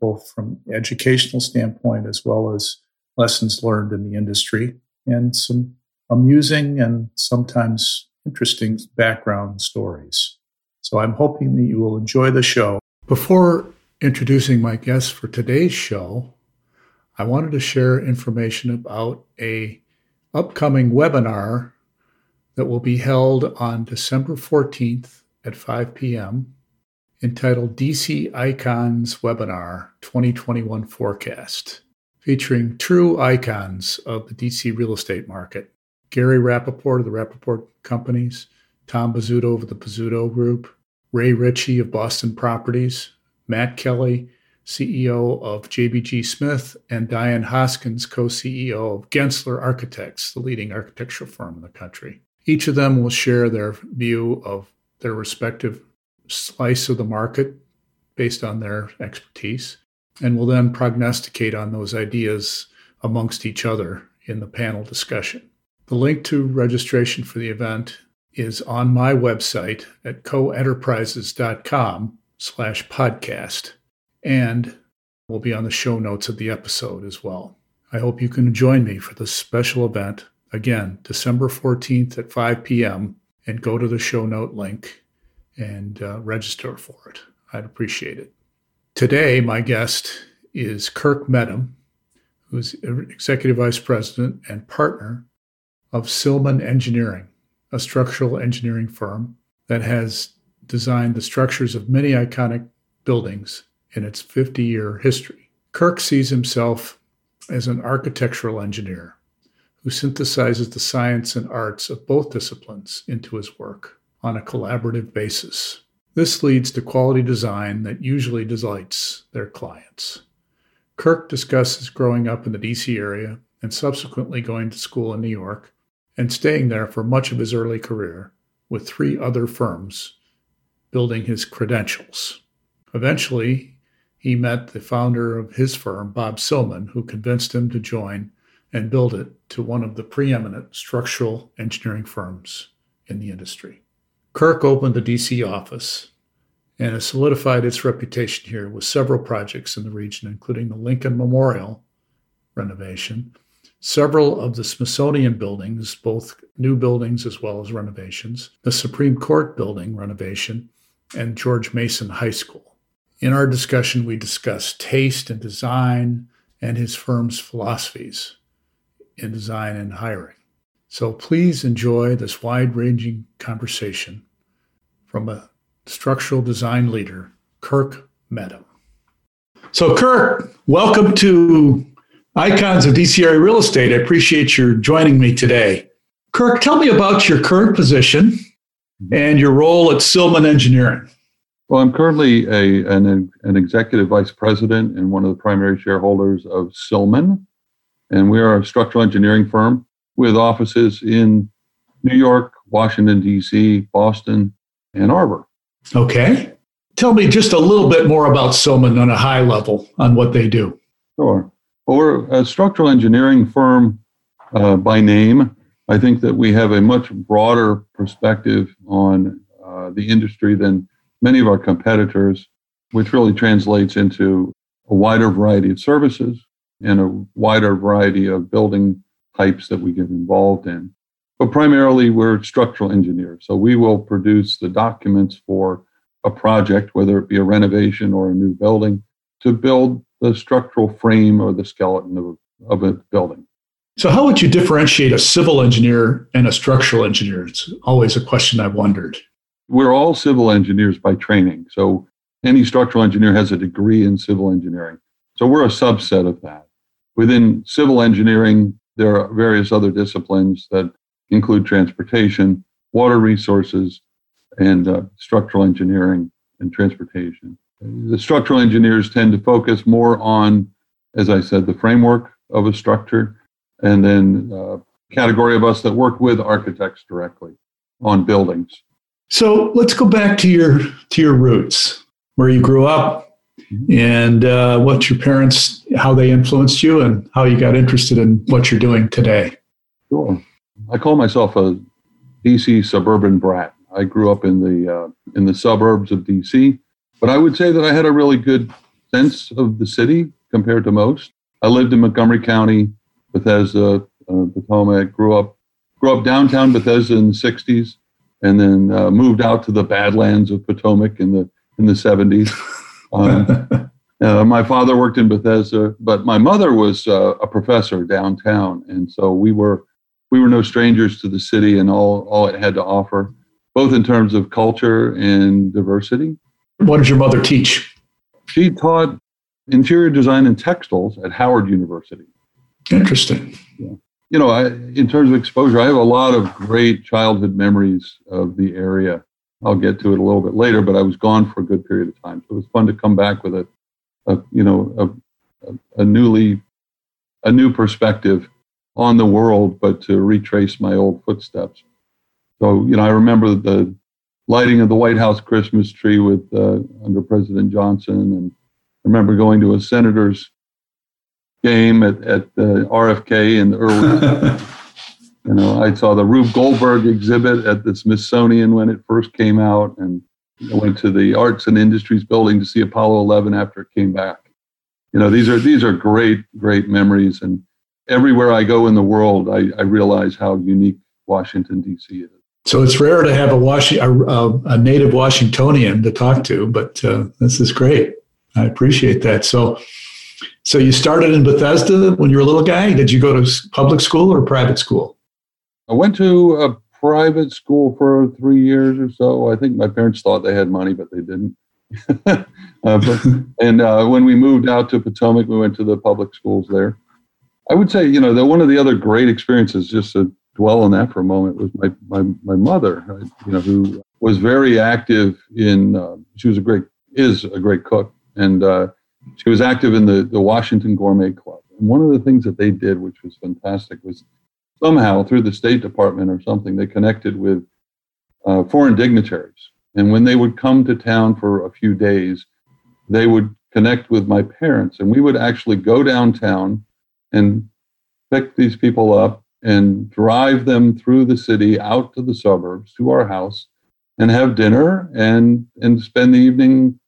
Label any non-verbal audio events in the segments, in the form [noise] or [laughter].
both from educational standpoint as well as lessons learned in the industry, and some amusing and sometimes interesting background stories. So I'm hoping that you will enjoy the show. Before introducing my guest for today's show, I wanted to share information about a upcoming webinar that will be held on December 14th at 5 p.m. entitled DC Icons Webinar 2021 Forecast, featuring true icons of the DC real estate market. Gary Rappaport of the Rappaport Companies, Tom Bozzuto of the Bozzuto Group, Ray Ritchey of Boston Properties, Matt Kelly CEO of JBG Smith, and Diane Hoskins, co CEO of Gensler Architects, the leading architectural firm in the country. Each of them will share their view of their respective slice of the market based on their expertise, and will then prognosticate on those ideas amongst each other in the panel discussion. The link to registration for the event is on my website at coenterprises.com slash podcast and will be on the show notes of the episode as well. I hope you can join me for this special event again, December 14th at 5 p.m., and go to the show note link and uh, register for it. I'd appreciate it. Today, my guest is Kirk Mettam, who's Executive Vice President and partner of Silman Engineering, a structural engineering firm that has designed the structures of many iconic buildings in its 50 year history. Kirk sees himself as an architectural engineer who synthesizes the science and arts of both disciplines into his work on a collaborative basis. This leads to quality design that usually delights their clients. Kirk discusses growing up in the DC area and subsequently going to school in New York and staying there for much of his early career with three other firms, building his credentials. Eventually, he met the founder of his firm, Bob Silman, who convinced him to join and build it to one of the preeminent structural engineering firms in the industry. Kirk opened the DC office and has solidified its reputation here with several projects in the region, including the Lincoln Memorial renovation, several of the Smithsonian buildings, both new buildings as well as renovations, the Supreme Court building renovation, and George Mason High School. In our discussion, we discussed taste and design and his firm's philosophies in design and hiring. So please enjoy this wide ranging conversation from a structural design leader, Kirk Mettam. So, Kirk, welcome to Icons of DC Area Real Estate. I appreciate your joining me today. Kirk, tell me about your current position and your role at Silman Engineering. Well, I'm currently a, an, an executive vice president and one of the primary shareholders of Silman. And we are a structural engineering firm with offices in New York, Washington, D.C., Boston, Ann Arbor. Okay. Tell me just a little bit more about Silman on a high level on what they do. Sure. Well, we're a structural engineering firm uh, by name. I think that we have a much broader perspective on uh, the industry than many of our competitors, which really translates into a wider variety of services and a wider variety of building types that we get involved in. But primarily, we're structural engineers. So we will produce the documents for a project, whether it be a renovation or a new building, to build the structural frame or the skeleton of, of a building. So, how would you differentiate a civil engineer and a structural engineer? It's always a question I've wondered. We're all civil engineers by training. So any structural engineer has a degree in civil engineering. So we're a subset of that. Within civil engineering, there are various other disciplines that include transportation, water resources, and uh, structural engineering and transportation. The structural engineers tend to focus more on as I said, the framework of a structure, and then uh, category of us that work with architects directly on buildings. So let's go back to your to your roots, where you grew up, mm-hmm. and uh, what your parents, how they influenced you, and how you got interested in what you're doing today. Sure, I call myself a DC suburban brat. I grew up in the uh, in the suburbs of DC, but I would say that I had a really good sense of the city compared to most. I lived in Montgomery County, Bethesda, uh, Potomac. Grew up grew up downtown Bethesda in the '60s, and then uh, moved out to the Badlands of Potomac in the in the '70s. Um, [laughs] uh, my father worked in Bethesda, but my mother was uh, a professor downtown, and so we were we were no strangers to the city and all all it had to offer, both in terms of culture and diversity. What did your mother teach? She taught interior design and textiles at Howard University. Interesting. Yeah. You know, I, in terms of exposure, I have a lot of great childhood memories of the area. I'll get to it a little bit later, but I was gone for a good period of time, so it was fun to come back with a, a you know, a, a newly, a new perspective on the world, but to retrace my old footsteps. So, you know, I remember the lighting of the White House Christmas tree with uh, under President Johnson, and I remember going to a senator's game at, at the RFK in the early. [laughs] you know, I saw the Rube Goldberg exhibit at the Smithsonian when it first came out, and I went to the Arts and Industries building to see Apollo 11 after it came back. You know, these are these are great, great memories, and everywhere I go in the world, I, I realize how unique Washington D.C. is. So it's rare to have a, Washington, a, a native Washingtonian to talk to, but uh, this is great. I appreciate that. So, so you started in Bethesda when you were a little guy. Did you go to public school or private school? I went to a private school for three years or so. I think my parents thought they had money, but they didn't. [laughs] uh, but, and uh, when we moved out to Potomac, we went to the public schools there. I would say, you know, that one of the other great experiences, just to dwell on that for a moment, was my my, my mother, you know, who was very active in. Uh, she was a great is a great cook, and uh, she was active in the the Washington Gourmet Club. And one of the things that they did, which was fantastic, was somehow through the State Department or something, they connected with uh, foreign dignitaries. And when they would come to town for a few days, they would connect with my parents, and we would actually go downtown and pick these people up and drive them through the city out to the suburbs to our house and have dinner and and spend the evening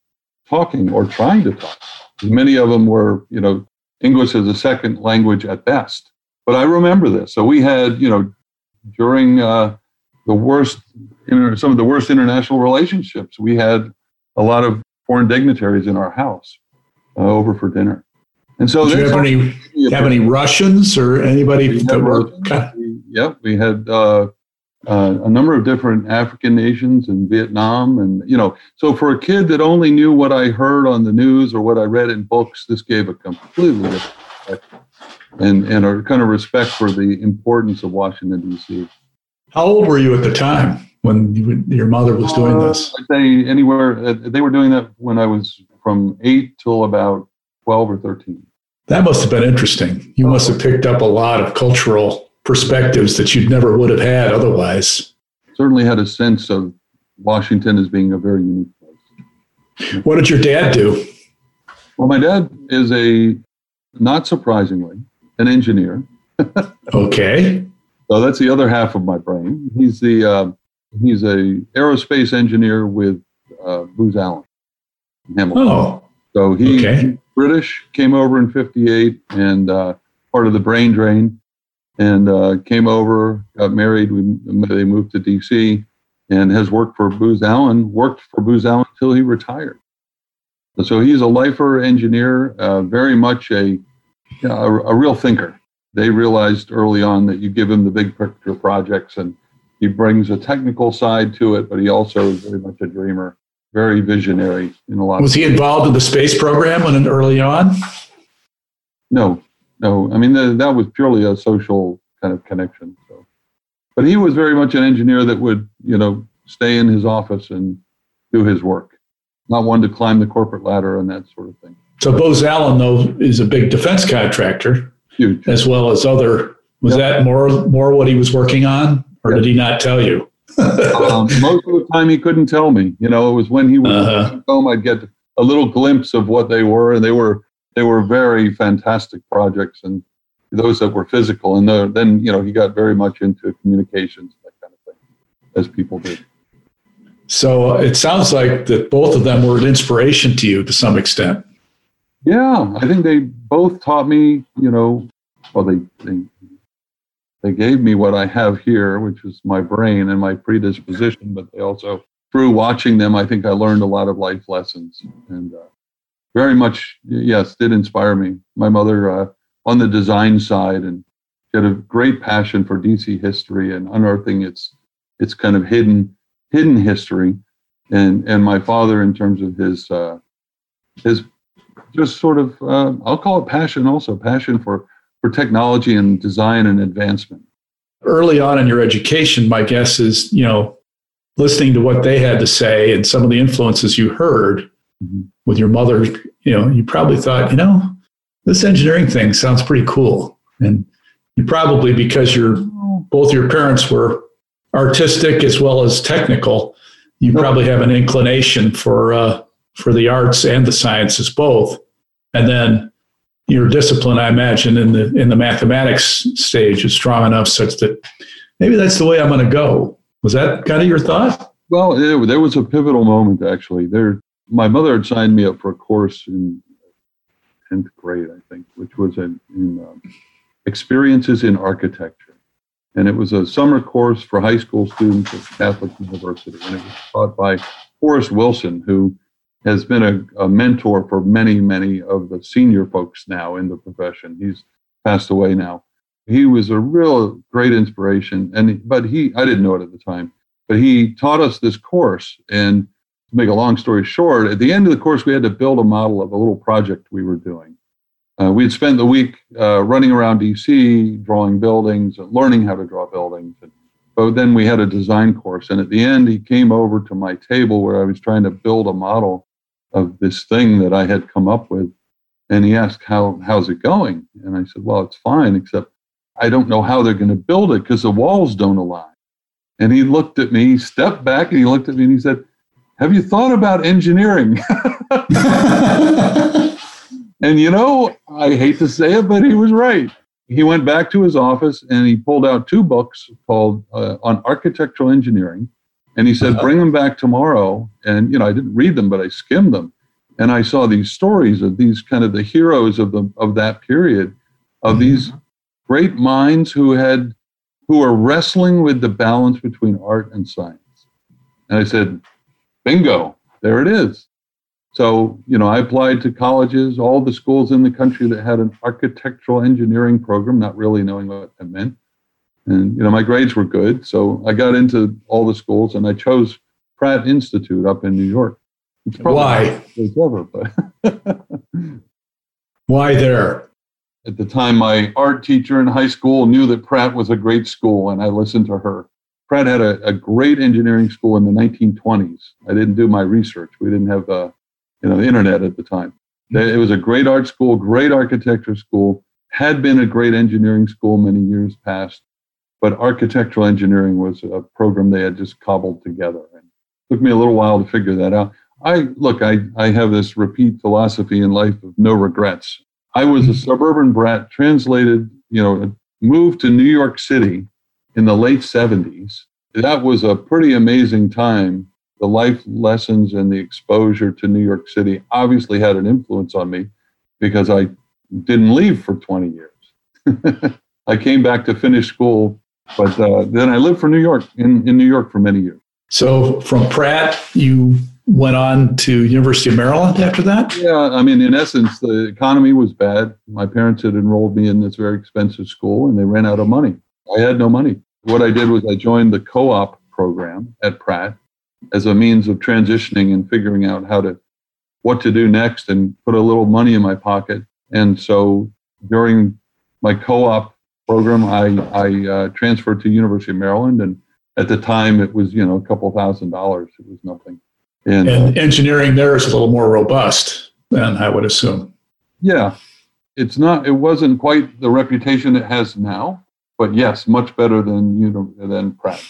talking or trying to talk. Many of them were, you know, English as a second language at best. But I remember this. So we had, you know, during uh, the worst, some of the worst international relationships, we had a lot of foreign dignitaries in our house uh, over for dinner. And so, Did you have any have any Russians or anybody we that were? We, yep, we had uh, uh, a number of different African nations in Vietnam, and you know, so for a kid that only knew what I heard on the news or what I read in books, this gave a completely different and and a kind of respect for the importance of Washington D.C. How old were you at the time when you, your mother was doing uh, this? I'd say anywhere. Uh, they were doing that when I was from eight till about twelve or thirteen. That must have been interesting. You must have picked up a lot of cultural perspectives that you'd never would have had otherwise. Certainly had a sense of Washington as being a very unique place. What did your dad do? Well, my dad is a, not surprisingly, an engineer. [laughs] okay. So that's the other half of my brain. He's the uh, he's a aerospace engineer with uh, Booz Allen. Hamilton. Oh. So he, okay. British, came over in 58 and uh, part of the brain drain and uh, came over, got married. We, they moved to DC and has worked for Booz Allen, worked for Booz Allen until he retired. So he's a lifer engineer, uh, very much a, a, a real thinker. They realized early on that you give him the big picture projects and he brings a technical side to it, but he also is very much a dreamer very visionary in a lot. Was he involved in the space program when early on? No, no. I mean, the, that was purely a social kind of connection. So, but he was very much an engineer that would, you know, stay in his office and do his work, not one to climb the corporate ladder and that sort of thing. So Booz Allen, though, is a big defense contractor, Huge. as well as other. Was yep. that more more what he was working on, or yep. did he not tell you? Um, most of the time, he couldn't tell me. You know, it was when he was uh-huh. home, I'd get a little glimpse of what they were, and they were they were very fantastic projects, and those that were physical. And the, then you know he got very much into communications that kind of thing, as people do. So uh, it sounds like that both of them were an inspiration to you to some extent. Yeah, I think they both taught me, you know, well, they, they, they gave me what I have here, which is my brain and my predisposition, but they also, through watching them, I think I learned a lot of life lessons and uh, very much, yes, did inspire me. My mother uh, on the design side and she had a great passion for DC history and unearthing its, its kind of hidden, hidden history. And, and my father, in terms of his, uh, his just sort of uh, I'll call it passion also passion for for technology and design and advancement. Early on in your education, my guess is you know listening to what they had to say and some of the influences you heard mm-hmm. with your mother. You know, you probably thought, you know, this engineering thing sounds pretty cool, and you probably because your both your parents were artistic as well as technical, you probably have an inclination for uh, for the arts and the sciences both. And then your discipline, I imagine, in the in the mathematics stage is strong enough such that maybe that's the way I'm going to go. Was that kind of your thought? Well, it, there was a pivotal moment actually. There, my mother had signed me up for a course in tenth grade, I think, which was in, in um, experiences in architecture, and it was a summer course for high school students at Catholic University, and it was taught by Forrest Wilson, who has been a, a, mentor for many, many of the senior folks now in the profession. He's passed away now. He was a real great inspiration, and but he I didn't know it at the time, but he taught us this course. And to make a long story short, at the end of the course, we had to build a model of a little project we were doing. Uh, we had spent the week uh, running around DC, drawing buildings, and learning how to draw buildings. And, but then we had a design course, and at the end, he came over to my table where I was trying to build a model of this thing that I had come up with. And he asked, How, How's it going? And I said, Well, it's fine, except I don't know how they're going to build it because the walls don't align. And he looked at me, stepped back, and he looked at me and he said, Have you thought about engineering? [laughs] and you know, I hate to say it, but he was right. He went back to his office and he pulled out two books called uh, On Architectural Engineering and he said, uh-huh. bring them back tomorrow. And, you know, I didn't read them, but I skimmed them. And I saw these stories of these kind of the heroes of the of that period, of mm-hmm. these great minds who had who were wrestling with the balance between art and science. And I said, bingo, there it is. So, you know, I applied to colleges, all the schools in the country that had an architectural engineering program, not really knowing what that meant. And you know, my grades were good, so I got into all the schools, and I chose Pratt Institute up in New York. Why? Ever, but [laughs] Why there? At the time, my art teacher in high school knew that Pratt was a great school, and I listened to her. Pratt had a, a great engineering school in the 1920s. I didn't do my research. We didn't have, uh, you know, the internet at the time. It was a great art school, great architecture school. Had been a great engineering school many years past but architectural engineering was a program they had just cobbled together. And it took me a little while to figure that out. I look, I, I have this repeat philosophy in life of no regrets. I was a suburban brat, translated, you know, moved to New York City in the late 70s. That was a pretty amazing time. The life lessons and the exposure to New York City obviously had an influence on me because I didn't leave for 20 years. [laughs] I came back to finish school but uh, then I lived for New York in, in New York for many years. So from Pratt, you went on to University of Maryland after that? Yeah, I mean, in essence, the economy was bad. My parents had enrolled me in this very expensive school, and they ran out of money. I had no money. What I did was I joined the co-op program at Pratt as a means of transitioning and figuring out how to what to do next and put a little money in my pocket. And so during my co-op program, I, I uh, transferred to University of Maryland, and at the time it was you know a couple thousand dollars. It was nothing. And, and uh, engineering there is a little more robust. than I would assume. Yeah. It's not, it wasn't quite the reputation it has now, but yes, much better than, you know, than Pratt.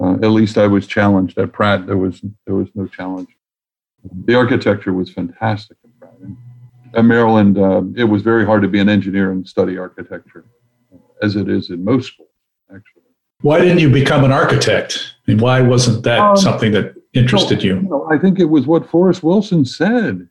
Uh, at least I was challenged at Pratt. There was, there was no challenge. The architecture was fantastic at Pratt. And at Maryland, uh, it was very hard to be an engineer and study architecture, as it is in most schools, actually. Why didn't you become an architect? I mean, why wasn't that um, something that interested you? you I think it was what Forrest Wilson said.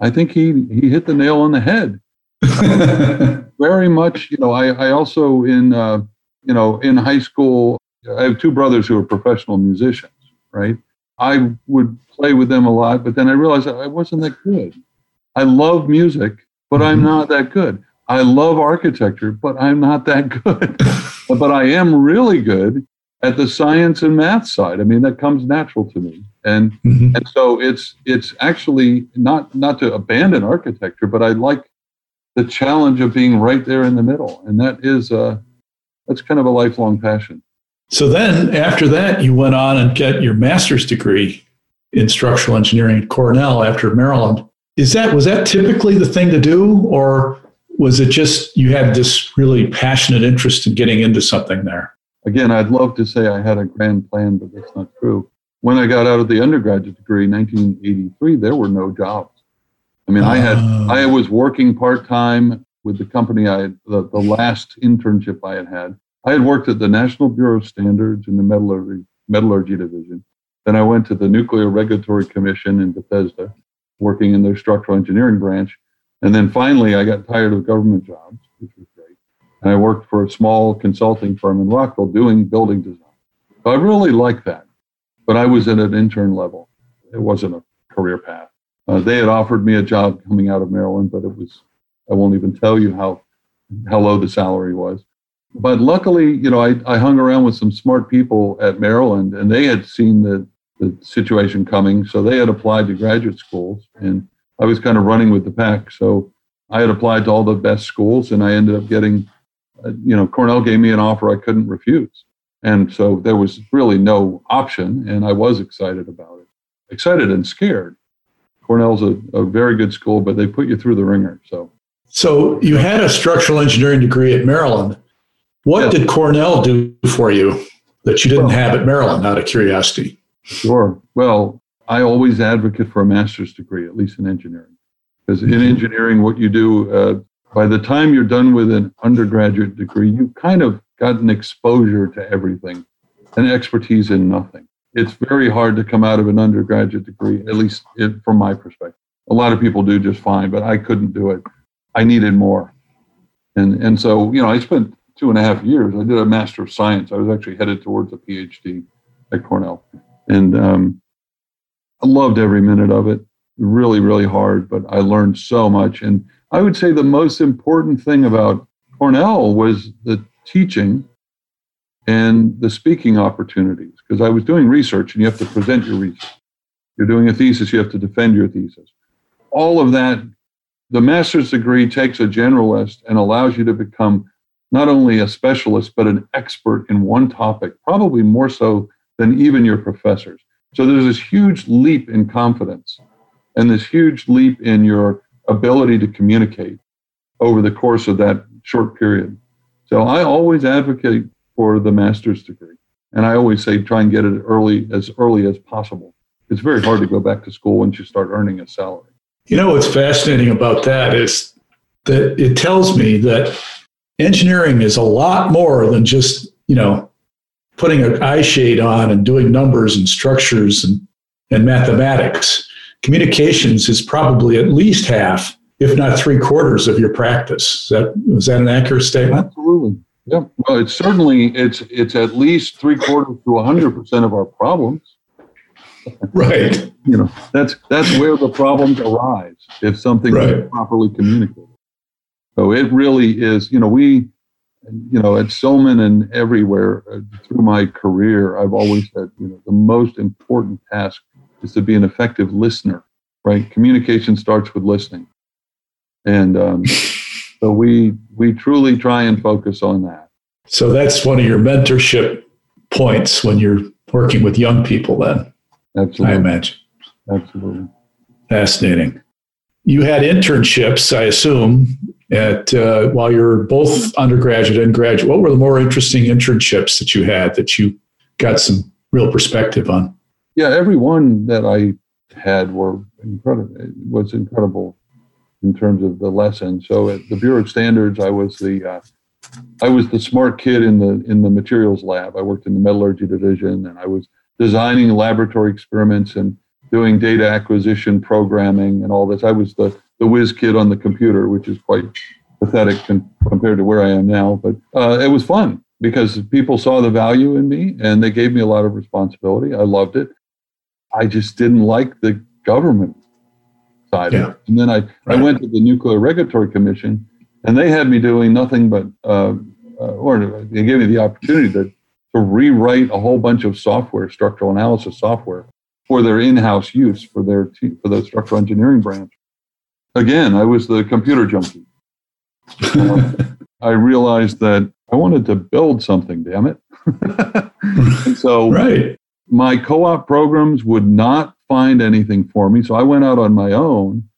I think he he hit the nail on the head. [laughs] very much, you know. I I also in uh, you know in high school I have two brothers who are professional musicians. Right, I would play with them a lot, but then I realized I wasn't that good. I love music, but mm-hmm. I'm not that good. I love architecture, but I'm not that good. [laughs] but I am really good at the science and math side. I mean, that comes natural to me. And mm-hmm. and so it's it's actually not not to abandon architecture, but I like the challenge of being right there in the middle. And that is uh that's kind of a lifelong passion. So then after that you went on and get your master's degree in structural engineering at Cornell after Maryland. Is that was that typically the thing to do or was it just you had this really passionate interest in getting into something there? Again, I'd love to say I had a grand plan, but that's not true. When I got out of the undergraduate degree in 1983, there were no jobs. I mean, uh, I had ah. I was working part time with the company I had, the, the last internship I had had. I had worked at the National Bureau of Standards in the metallurgy, metallurgy division. Then I went to the Nuclear Regulatory Commission in Bethesda, working in their structural engineering branch. And then finally, I got tired of government jobs, which was great. And I worked for a small consulting firm in Rockville doing building design. So I really liked that. But I was at an intern level. It wasn't a career path. Uh, they had offered me a job coming out of Maryland, but it was, I won't even tell you how, how low the salary was. But luckily, you know, I, I hung around with some smart people at Maryland and they had seen the, the situation coming. So they had applied to graduate schools and I was kind of running with the pack. So I had applied to all the best schools, and I ended up getting, uh, you know, Cornell gave me an offer I couldn't refuse. And so there was really no option, and I was excited about it. Excited and scared. Cornell's a, a very good school, but they put you through the ringer. So, so you had a structural engineering degree at Maryland. What yes. did Cornell do for you that you didn't well, have at Maryland? Out of curiosity. Sure. Well, I always advocate for a master's degree, at least in engineering, because in mm-hmm. engineering, what you do uh, by the time you're done with an undergraduate degree, you've kind of got an exposure to everything and expertise in nothing. It's very hard to come out of an undergraduate degree, at least it, from my perspective. A lot of people do just fine, but I couldn't do it. I needed more. And, and so, you know, I spent two and a half years. I did a Master of Science. I was actually headed towards a PhD at Cornell. And um, I loved every minute of it. Really, really hard, but I learned so much. And I would say the most important thing about Cornell was the teaching and the speaking opportunities because I was doing research and you have to present your research. You're doing a thesis, you have to defend your thesis. All of that, the master's degree takes a generalist and allows you to become not only a specialist, but an expert in one topic, probably more so than even your professors. So there's this huge leap in confidence and this huge leap in your ability to communicate over the course of that short period. So I always advocate for the master's degree. And I always say try and get it early as early as possible. It's very hard to go back to school once you start earning a salary. You know what's fascinating about that is that it tells me that engineering is a lot more than just, you know, putting an eye shade on and doing numbers and structures and, and mathematics. Communications is probably at least half, if not three quarters of your practice. Is that, is that an accurate statement? Absolutely. Yeah. Well, it's certainly, it's, it's at least three quarters to 100% of our problems. Right. you know, that's, that's where the problems arise if something right. is properly communicated. So it really is, you know, we, you know, at Silman and everywhere uh, through my career, I've always said, you know, the most important task is to be an effective listener, right? Communication starts with listening. And um, [laughs] so we, we truly try and focus on that. So that's one of your mentorship points when you're working with young people, then. Absolutely. I imagine. Absolutely. Fascinating. you had internships, I assume, at uh, while you're both undergraduate and graduate. What were the more interesting internships that you had that you got some real perspective on? Yeah, every one that I had were incredible. It was incredible in terms of the lesson. So at the Bureau of Standards, I was the uh, I was the smart kid in the in the materials lab. I worked in the metallurgy division, and I was designing laboratory experiments and doing data acquisition programming and all this. I was the, the whiz kid on the computer, which is quite pathetic compared to where I am now. But uh, it was fun because people saw the value in me and they gave me a lot of responsibility. I loved it. I just didn't like the government side yeah. of it. And then I, right. I went to the Nuclear Regulatory Commission and they had me doing nothing but, uh, uh, or they gave me the opportunity to, to rewrite a whole bunch of software, structural analysis software for their in-house use for their te- for the structural engineering branch. Again, I was the computer junkie. [laughs] I realized that I wanted to build something. Damn it! [laughs] and so, right. my co-op programs would not find anything for me, so I went out on my own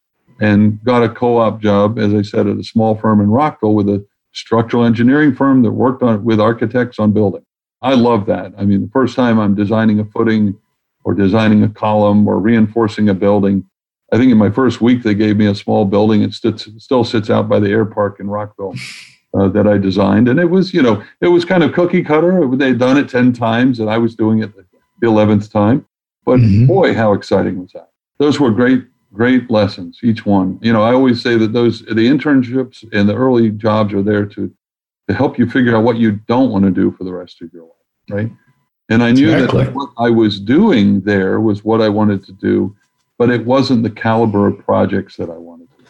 and got a co-op job, as I said, at a small firm in Rockville with a structural engineering firm that worked on with architects on building. I love that. I mean, the first time I'm designing a footing or designing a column or reinforcing a building. I think in my first week, they gave me a small building. It still sits out by the air park in Rockville uh, that I designed. And it was, you know, it was kind of cookie cutter. They'd done it 10 times and I was doing it the 11th time. But mm-hmm. boy, how exciting was that? Those were great, great lessons, each one. You know, I always say that those, the internships and the early jobs are there to, to help you figure out what you don't want to do for the rest of your life, right? And I knew exactly. that what I was doing there was what I wanted to do, but it wasn't the caliber of projects that I wanted to.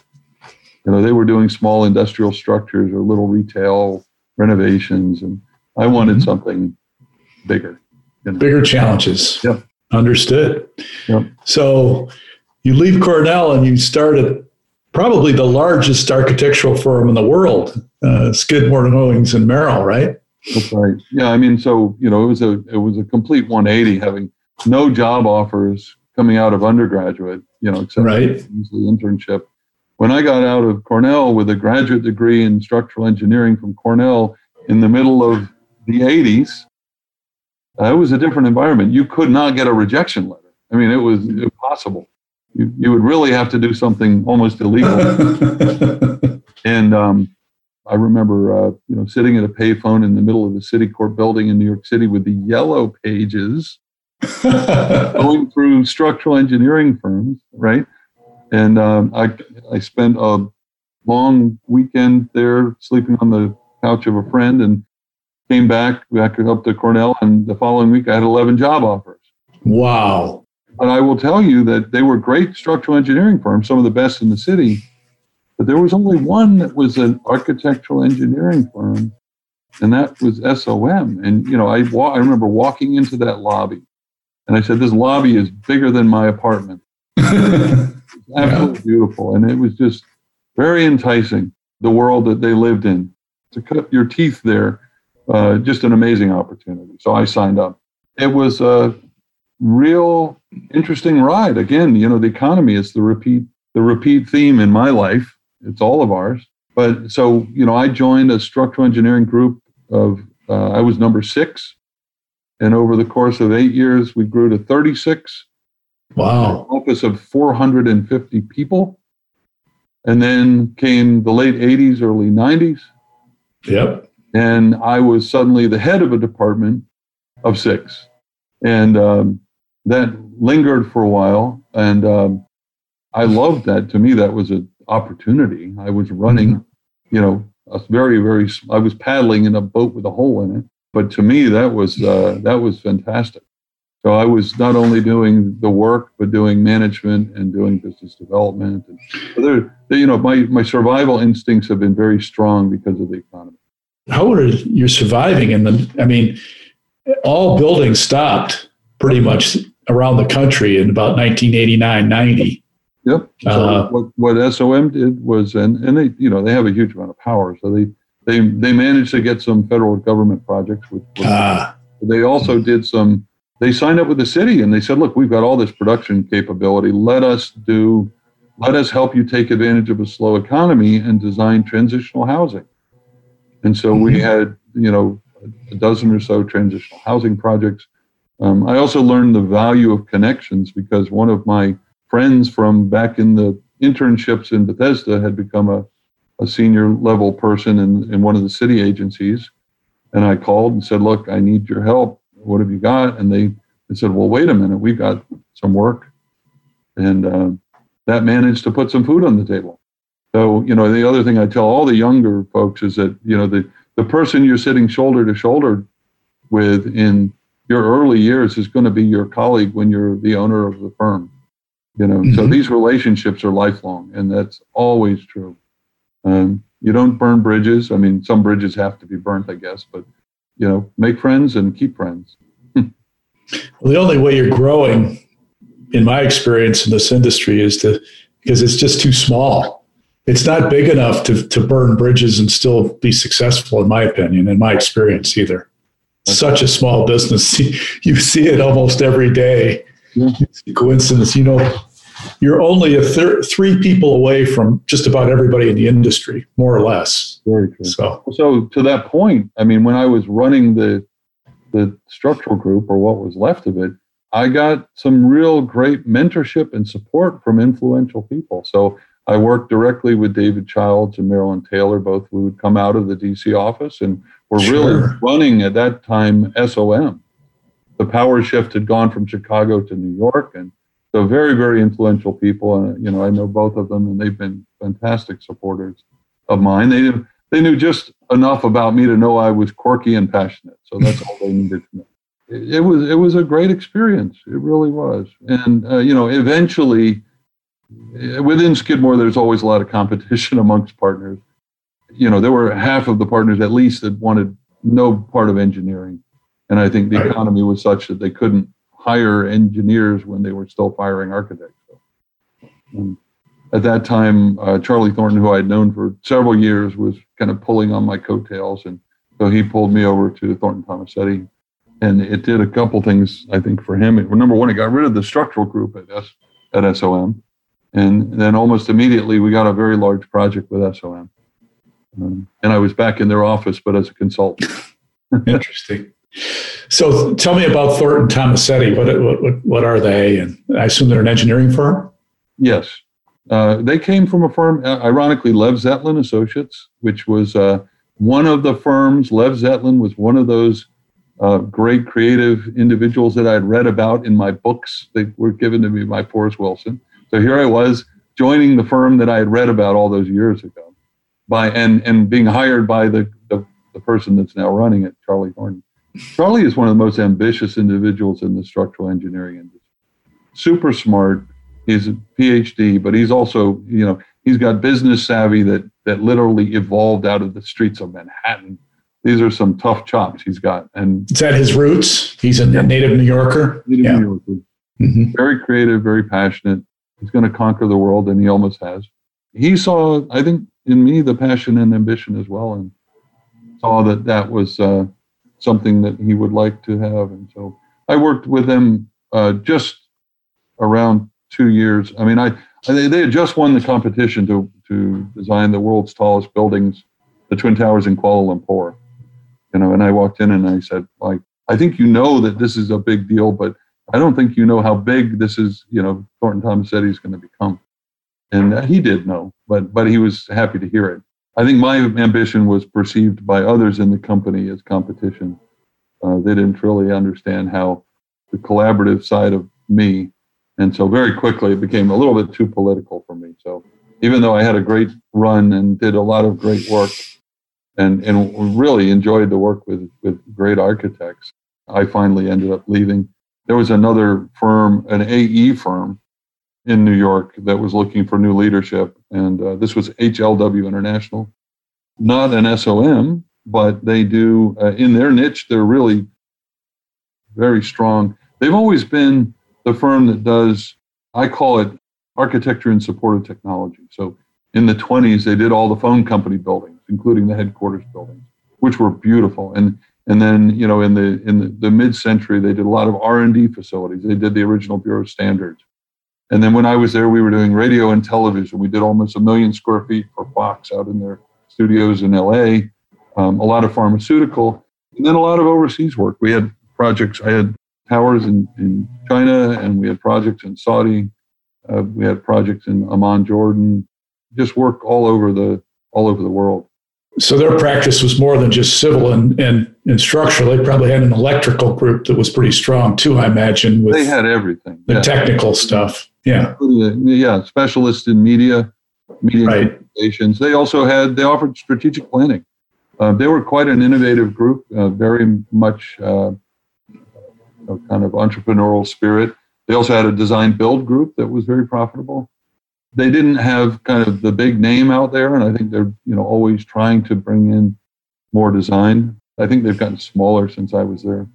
You know, they were doing small industrial structures or little retail renovations, and I wanted mm-hmm. something bigger. You know? Bigger challenges. Yep. Understood. Yep. So you leave Cornell and you start at probably the largest architectural firm in the world, uh, Skidmore, Owings and Merrill, right? That's right. Yeah, I mean, so you know, it was a it was a complete 180, having no job offers coming out of undergraduate, you know, except right. the internship. When I got out of Cornell with a graduate degree in structural engineering from Cornell in the middle of the 80s, uh, it was a different environment. You could not get a rejection letter. I mean, it was impossible. You, you would really have to do something almost illegal. [laughs] and um, I remember, uh, you know, sitting at a payphone in the middle of the Citicorp building in New York City with the yellow pages, [laughs] going through structural engineering firms, right? And um, I, I spent a long weekend there, sleeping on the couch of a friend, and came back back up to Cornell. And the following week, I had 11 job offers. Wow! But I will tell you that they were great structural engineering firms, some of the best in the city but there was only one that was an architectural engineering firm, and that was SOM. And you know, I wa- I remember walking into that lobby, and I said, "This lobby is bigger than my apartment." [laughs] absolutely beautiful, and it was just very enticing. The world that they lived in to cut your teeth there, uh, just an amazing opportunity. So I signed up. It was a real interesting ride. Again, you know, the economy is the repeat the repeat theme in my life it's all of ours. But so, you know, I joined a structural engineering group of, uh, I was number six. And over the course of eight years, we grew to 36. Wow. Office of 450 people. And then came the late 80s, early 90s. Yep. And I was suddenly the head of a department of six. And um, that lingered for a while. And um, I loved that. To me, that was an opportunity. I was running, mm-hmm. you know, a very, very, I was paddling in a boat with a hole in it. But to me, that was, uh, that was fantastic. So I was not only doing the work, but doing management and doing business development. And you know, my, my survival instincts have been very strong because of the economy. How are you surviving? And the, I mean, all buildings stopped pretty much around the country in about 1989, 90. Yep. So uh, what, what SOM did was, and, and they, you know, they have a huge amount of power. So they, they, they managed to get some federal government projects. With uh, they also did some, they signed up with the city and they said, look, we've got all this production capability. Let us do let us help you take advantage of a slow economy and design transitional housing. And so mm-hmm. we had, you know, a dozen or so transitional housing projects. Um, I also learned the value of connections because one of my friends from back in the internships in Bethesda had become a, a senior level person in, in one of the city agencies. And I called and said, Look, I need your help. What have you got? And they, they said, Well, wait a minute, we've got some work. And uh, that managed to put some food on the table. So, you know, the other thing I tell all the younger folks is that, you know, the, the person you're sitting shoulder to shoulder with in your early years is going to be your colleague when you're the owner of the firm. You know, mm-hmm. so these relationships are lifelong, and that's always true. Um, you don't burn bridges. I mean, some bridges have to be burnt, I guess, but you know, make friends and keep friends. [laughs] well, the only way you're growing in my experience in this industry is to because it's just too small. It's not big enough to, to burn bridges and still be successful, in my opinion, in my experience either. Such a small business. [laughs] You see it almost every day. Yeah. Coincidence, you know, you're only a thir- three people away from just about everybody in the industry, more or less. Very true. So, so to that point, I mean, when I was running the the structural group or what was left of it, I got some real great mentorship and support from influential people. So I worked directly with David Childs and Marilyn Taylor, both who would come out of the DC office and were sure. really running at that time SOM. The power shift had gone from Chicago to New York, and so very, very influential people. And you know, I know both of them, and they've been fantastic supporters of mine. They they knew just enough about me to know I was quirky and passionate. So that's all they needed to know it, was it was a great experience. It really was. And uh, you know, eventually, eh, within Skidmore, there's always a lot of competition [laughs] amongst partners. You know, there were half of the partners at least that wanted no part of engineering, and I think the economy was such that they couldn't hire engineers when they were still firing architects. And at that time, uh, Charlie Thornton, who I'd known for several years, was kind of pulling on my coattails, and so he pulled me over to Thornton Tomasetti and it did a couple things I think for him. Number one, it got rid of the structural group at S, at SOM, and then almost immediately we got a very large project with SOM. Um, and I was back in their office, but as a consultant. [laughs] Interesting. So tell me about Thornton Tomasetti. What, what, what are they? And I assume they're an engineering firm? Yes. Uh, they came from a firm, uh, ironically, Lev Zetlin Associates, which was uh, one of the firms. Lev Zetlin was one of those uh, great creative individuals that I had read about in my books that were given to me by Forrest Wilson. So here I was joining the firm that I had read about all those years ago by and and being hired by the, the, the person that's now running it, Charlie Thornton. Charlie is one of the most ambitious individuals in the structural engineering industry. Super smart. He's a PhD, but he's also, you know, he's got business savvy that that literally evolved out of the streets of Manhattan these are some tough chops he's got. And is that his roots? He's a native New Yorker. Native yeah. New Yorker. Mm-hmm. Very creative, very passionate. He's going to conquer the world, and he almost has. He saw, I think, in me the passion and ambition as well, and saw that that was uh, something that he would like to have. And so I worked with him uh, just around two years. I mean, I they, they had just won the competition to to design the world's tallest buildings, the Twin Towers in Kuala Lumpur you know, and I walked in and I said, like, I think you know that this is a big deal, but I don't think you know how big this is, you know, Thornton Tomasetti going to become. And uh, he did know, but but he was happy to hear it. I think my ambition was perceived by others in the company as competition. Uh, they didn't really understand how the collaborative side of me, and so very quickly it became a little bit too political for me. So even though I had a great run and did a lot of great work, and and really enjoyed the work with with great architects. I finally ended up leaving. There was another firm, an AE firm in New York that was looking for new leadership, and uh, this was HLW International, not an SOM, but they do uh, in their niche. They're really very strong. They've always been the firm that does. I call it architecture and supportive technology. So in the 20s, they did all the phone company buildings, including the headquarters buildings, which were beautiful. And and then you know in the in the, the mid-century, they did a lot of R&D facilities. They did the original Bureau of standards. And then when I was there, we were doing radio and television. We did almost a million square feet for Fox out in their studios in LA, um, a lot of pharmaceutical, and then a lot of overseas work. We had projects, I had towers in, in China, and we had projects in Saudi. Uh, we had projects in Amman, Jordan, just work all over the all over the world. So their practice was more than just civil and, and, and structural. They probably had an electrical group that was pretty strong too, I imagine. With they had everything. The yeah. technical stuff. Yeah. Yeah. Specialists in media, media right. communications. They also had, they offered strategic planning. Uh, they were quite an innovative group, uh, very much uh, kind of entrepreneurial spirit. They also had a design build group that was very profitable they didn't have kind of the big name out there, and I think they're you know always trying to bring in more design. I think they've gotten smaller since I was there.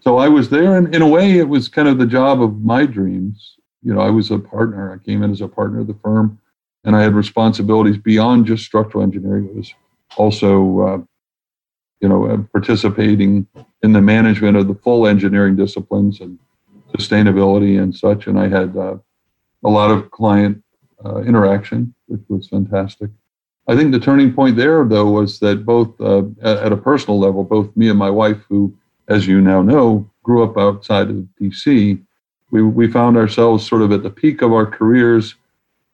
So I was there, and in a way, it was kind of the job of my dreams. You know, I was a partner. I came in as a partner of the firm, and I had responsibilities beyond just structural engineering. It was also, uh, you know, uh, participating in the management of the full engineering disciplines and sustainability and such. And I had uh, a lot of client uh, interaction, which was fantastic. I think the turning point there, though, was that both uh, at a personal level, both me and my wife, who, as you now know, grew up outside of DC, we, we found ourselves sort of at the peak of our careers,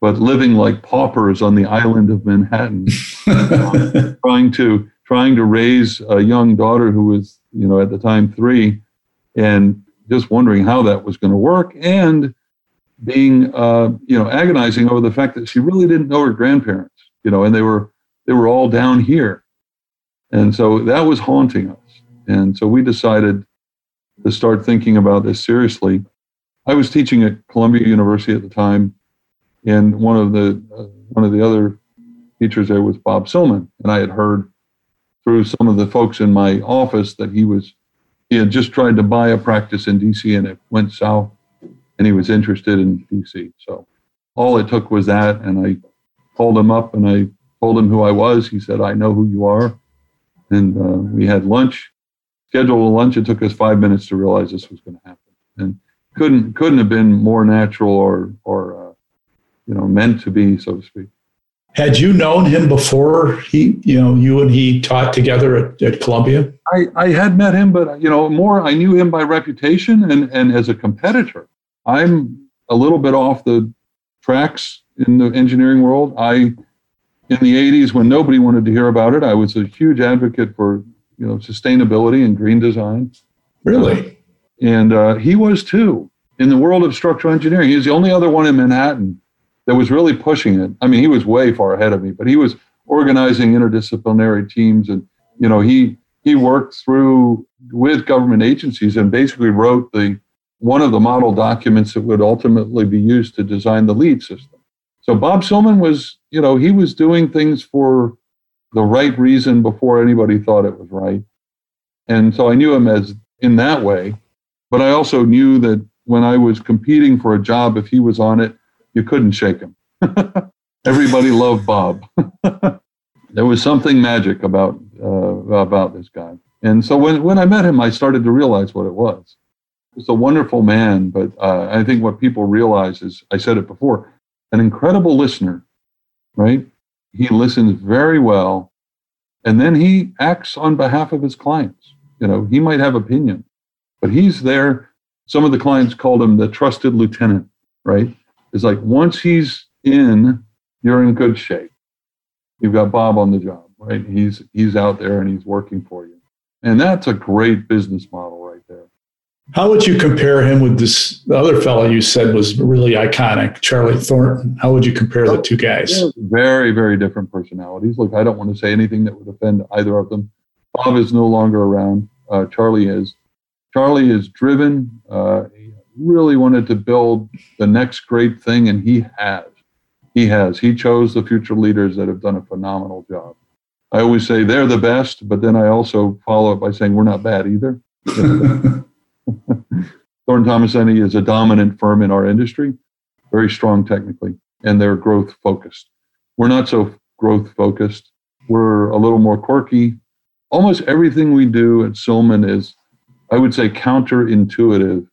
but living like paupers on the island of Manhattan, [laughs] trying to trying to raise a young daughter who was, you know, at the time three, and just wondering how that was going to work, and being uh, you know agonizing over the fact that she really didn't know her grandparents you know and they were they were all down here. And so that was haunting us. And so we decided to start thinking about this seriously i was teaching at columbia university at the time and one of the uh, one of the other teachers there was bob silman and i had heard through some of the folks in my office that he was he had just tried to buy a practice in dc and it went south and he was interested in DC. So all it took was that, and I called him up and I told him who I was. He said, "I know who you are," and uh, we had lunch. Scheduled a lunch. It took us five minutes to realize this was going to happen, and couldn't couldn't have been more natural or or uh, you know meant to be, so to speak. Had you known him before he, you know, you and he taught together at, at Columbia? I, I had met him, but you know, more I knew him by reputation and, and as a competitor. I'm a little bit off the tracks in the engineering world. I, in the 80s, when nobody wanted to hear about it, I was a huge advocate for you know sustainability and green design. Really? And uh, he was too in the world of structural engineering. He was the only other one in Manhattan that was really pushing it. I mean, he was way far ahead of me, but he was organizing interdisciplinary teams, and you know, he he worked through with government agencies and basically wrote the one of the model documents that would ultimately be used to design the LEED system. So Bob Silman was, you know, he was doing things for the right reason before anybody thought it was right. And so I knew him as in that way. But I also knew that when I was competing for a job, if he was on it, you couldn't shake him. [laughs] Everybody loved Bob. [laughs] there was something magic about uh, about this guy. And so when, when I met him, I started to realize what it was. He's a wonderful man, but uh, I think what people realize is, I said it before, an incredible listener, right? He listens very well, and then he acts on behalf of his clients. You know, he might have opinion, but he's there. Some of the clients called him the trusted lieutenant, right? It's like once he's in, you're in good shape. You've got Bob on the job, right? He's he's out there and he's working for you. And that's a great business model right there. How would you compare him with this other fellow you said was really iconic, Charlie Thornton? How would you compare the two guys? Very, very different personalities. Look, I don't want to say anything that would offend either of them. Bob is no longer around. Uh, Charlie is. Charlie is driven. Uh, he really wanted to build the next great thing, and he has. He has. He chose the future leaders that have done a phenomenal job. I always say they're the best, but then I also follow it by saying we're not bad either. [laughs] Thornton Tomasetti is a dominant firm in our industry, very strong technically, and they're growth focused. We're not so growth focused. We're a little more quirky. Almost everything we do at Silman is, I would say, counterintuitive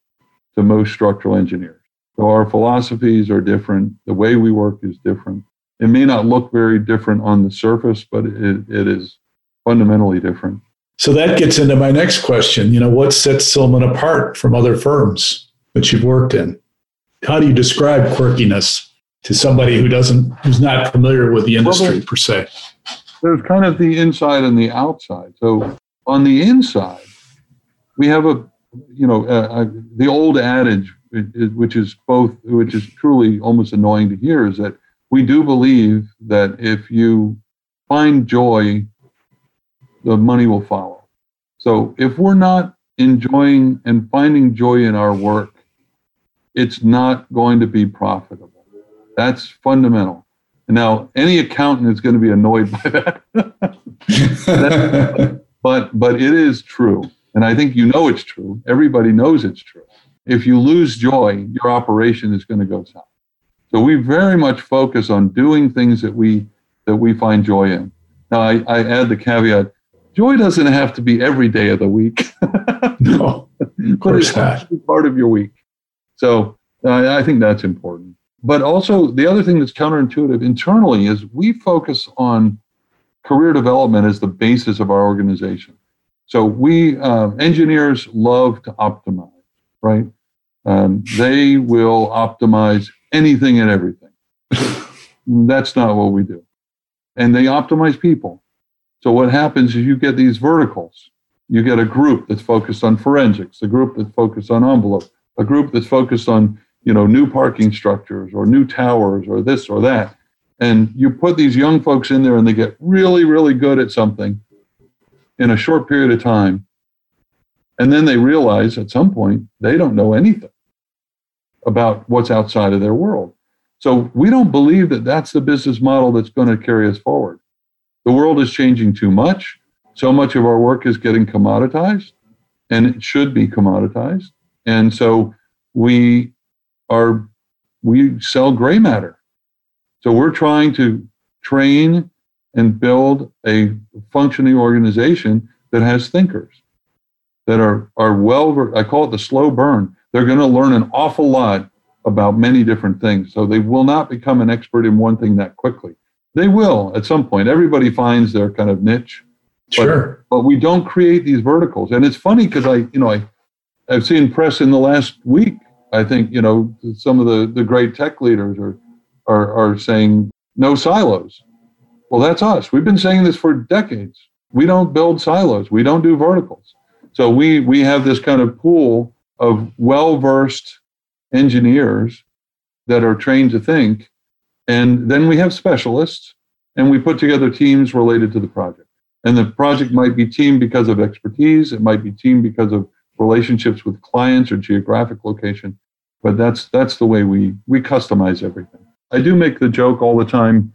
to most structural engineers. So our philosophies are different. The way we work is different. It may not look very different on the surface, but it, it is fundamentally different. So that gets into my next question. You know, what sets Silman apart from other firms that you've worked in? How do you describe quirkiness to somebody who doesn't, who's not familiar with the industry well, per se? There's kind of the inside and the outside. So on the inside, we have a, you know, uh, uh, the old adage, which is both, which is truly almost annoying to hear, is that we do believe that if you find joy the money will follow. So if we're not enjoying and finding joy in our work, it's not going to be profitable. That's fundamental. Now, any accountant is going to be annoyed by that. [laughs] but but it is true. And I think you know it's true. Everybody knows it's true. If you lose joy, your operation is going to go south. So we very much focus on doing things that we that we find joy in. Now I, I add the caveat joy doesn't have to be every day of the week. [laughs] no, of course not. Part of your week. So uh, I think that's important. But also, the other thing that's counterintuitive internally is we focus on career development as the basis of our organization. So we uh, engineers love to optimize, right? Um, they will optimize anything and everything. [laughs] that's not what we do. And they optimize people. So what happens is you get these verticals. You get a group that's focused on forensics, a group that's focused on envelope, a group that's focused on you know new parking structures or new towers or this or that. And you put these young folks in there and they get really, really good at something in a short period of time. And then they realize at some point they don't know anything about what's outside of their world. So we don't believe that that's the business model that's going to carry us forward. The world is changing too much. So much of our work is getting commoditized, and it should be commoditized. And so we are we sell gray matter. So we're trying to train and build a functioning organization that has thinkers that are are well I call it the slow burn. They're going to learn an awful lot about many different things. So they will not become an expert in one thing that quickly. They will at some point. Everybody finds their kind of niche. Sure. But, but we don't create these verticals. And it's funny because I, you know, I, I've seen press in the last week. I think, you know, some of the, the great tech leaders are, are, are saying no silos. Well, that's us. We've been saying this for decades. We don't build silos. We don't do verticals. So we, we have this kind of pool of well-versed engineers that are trained to think and then we have specialists, and we put together teams related to the project. And the project might be team because of expertise, it might be team because of relationships with clients or geographic location. But that's that's the way we we customize everything. I do make the joke all the time.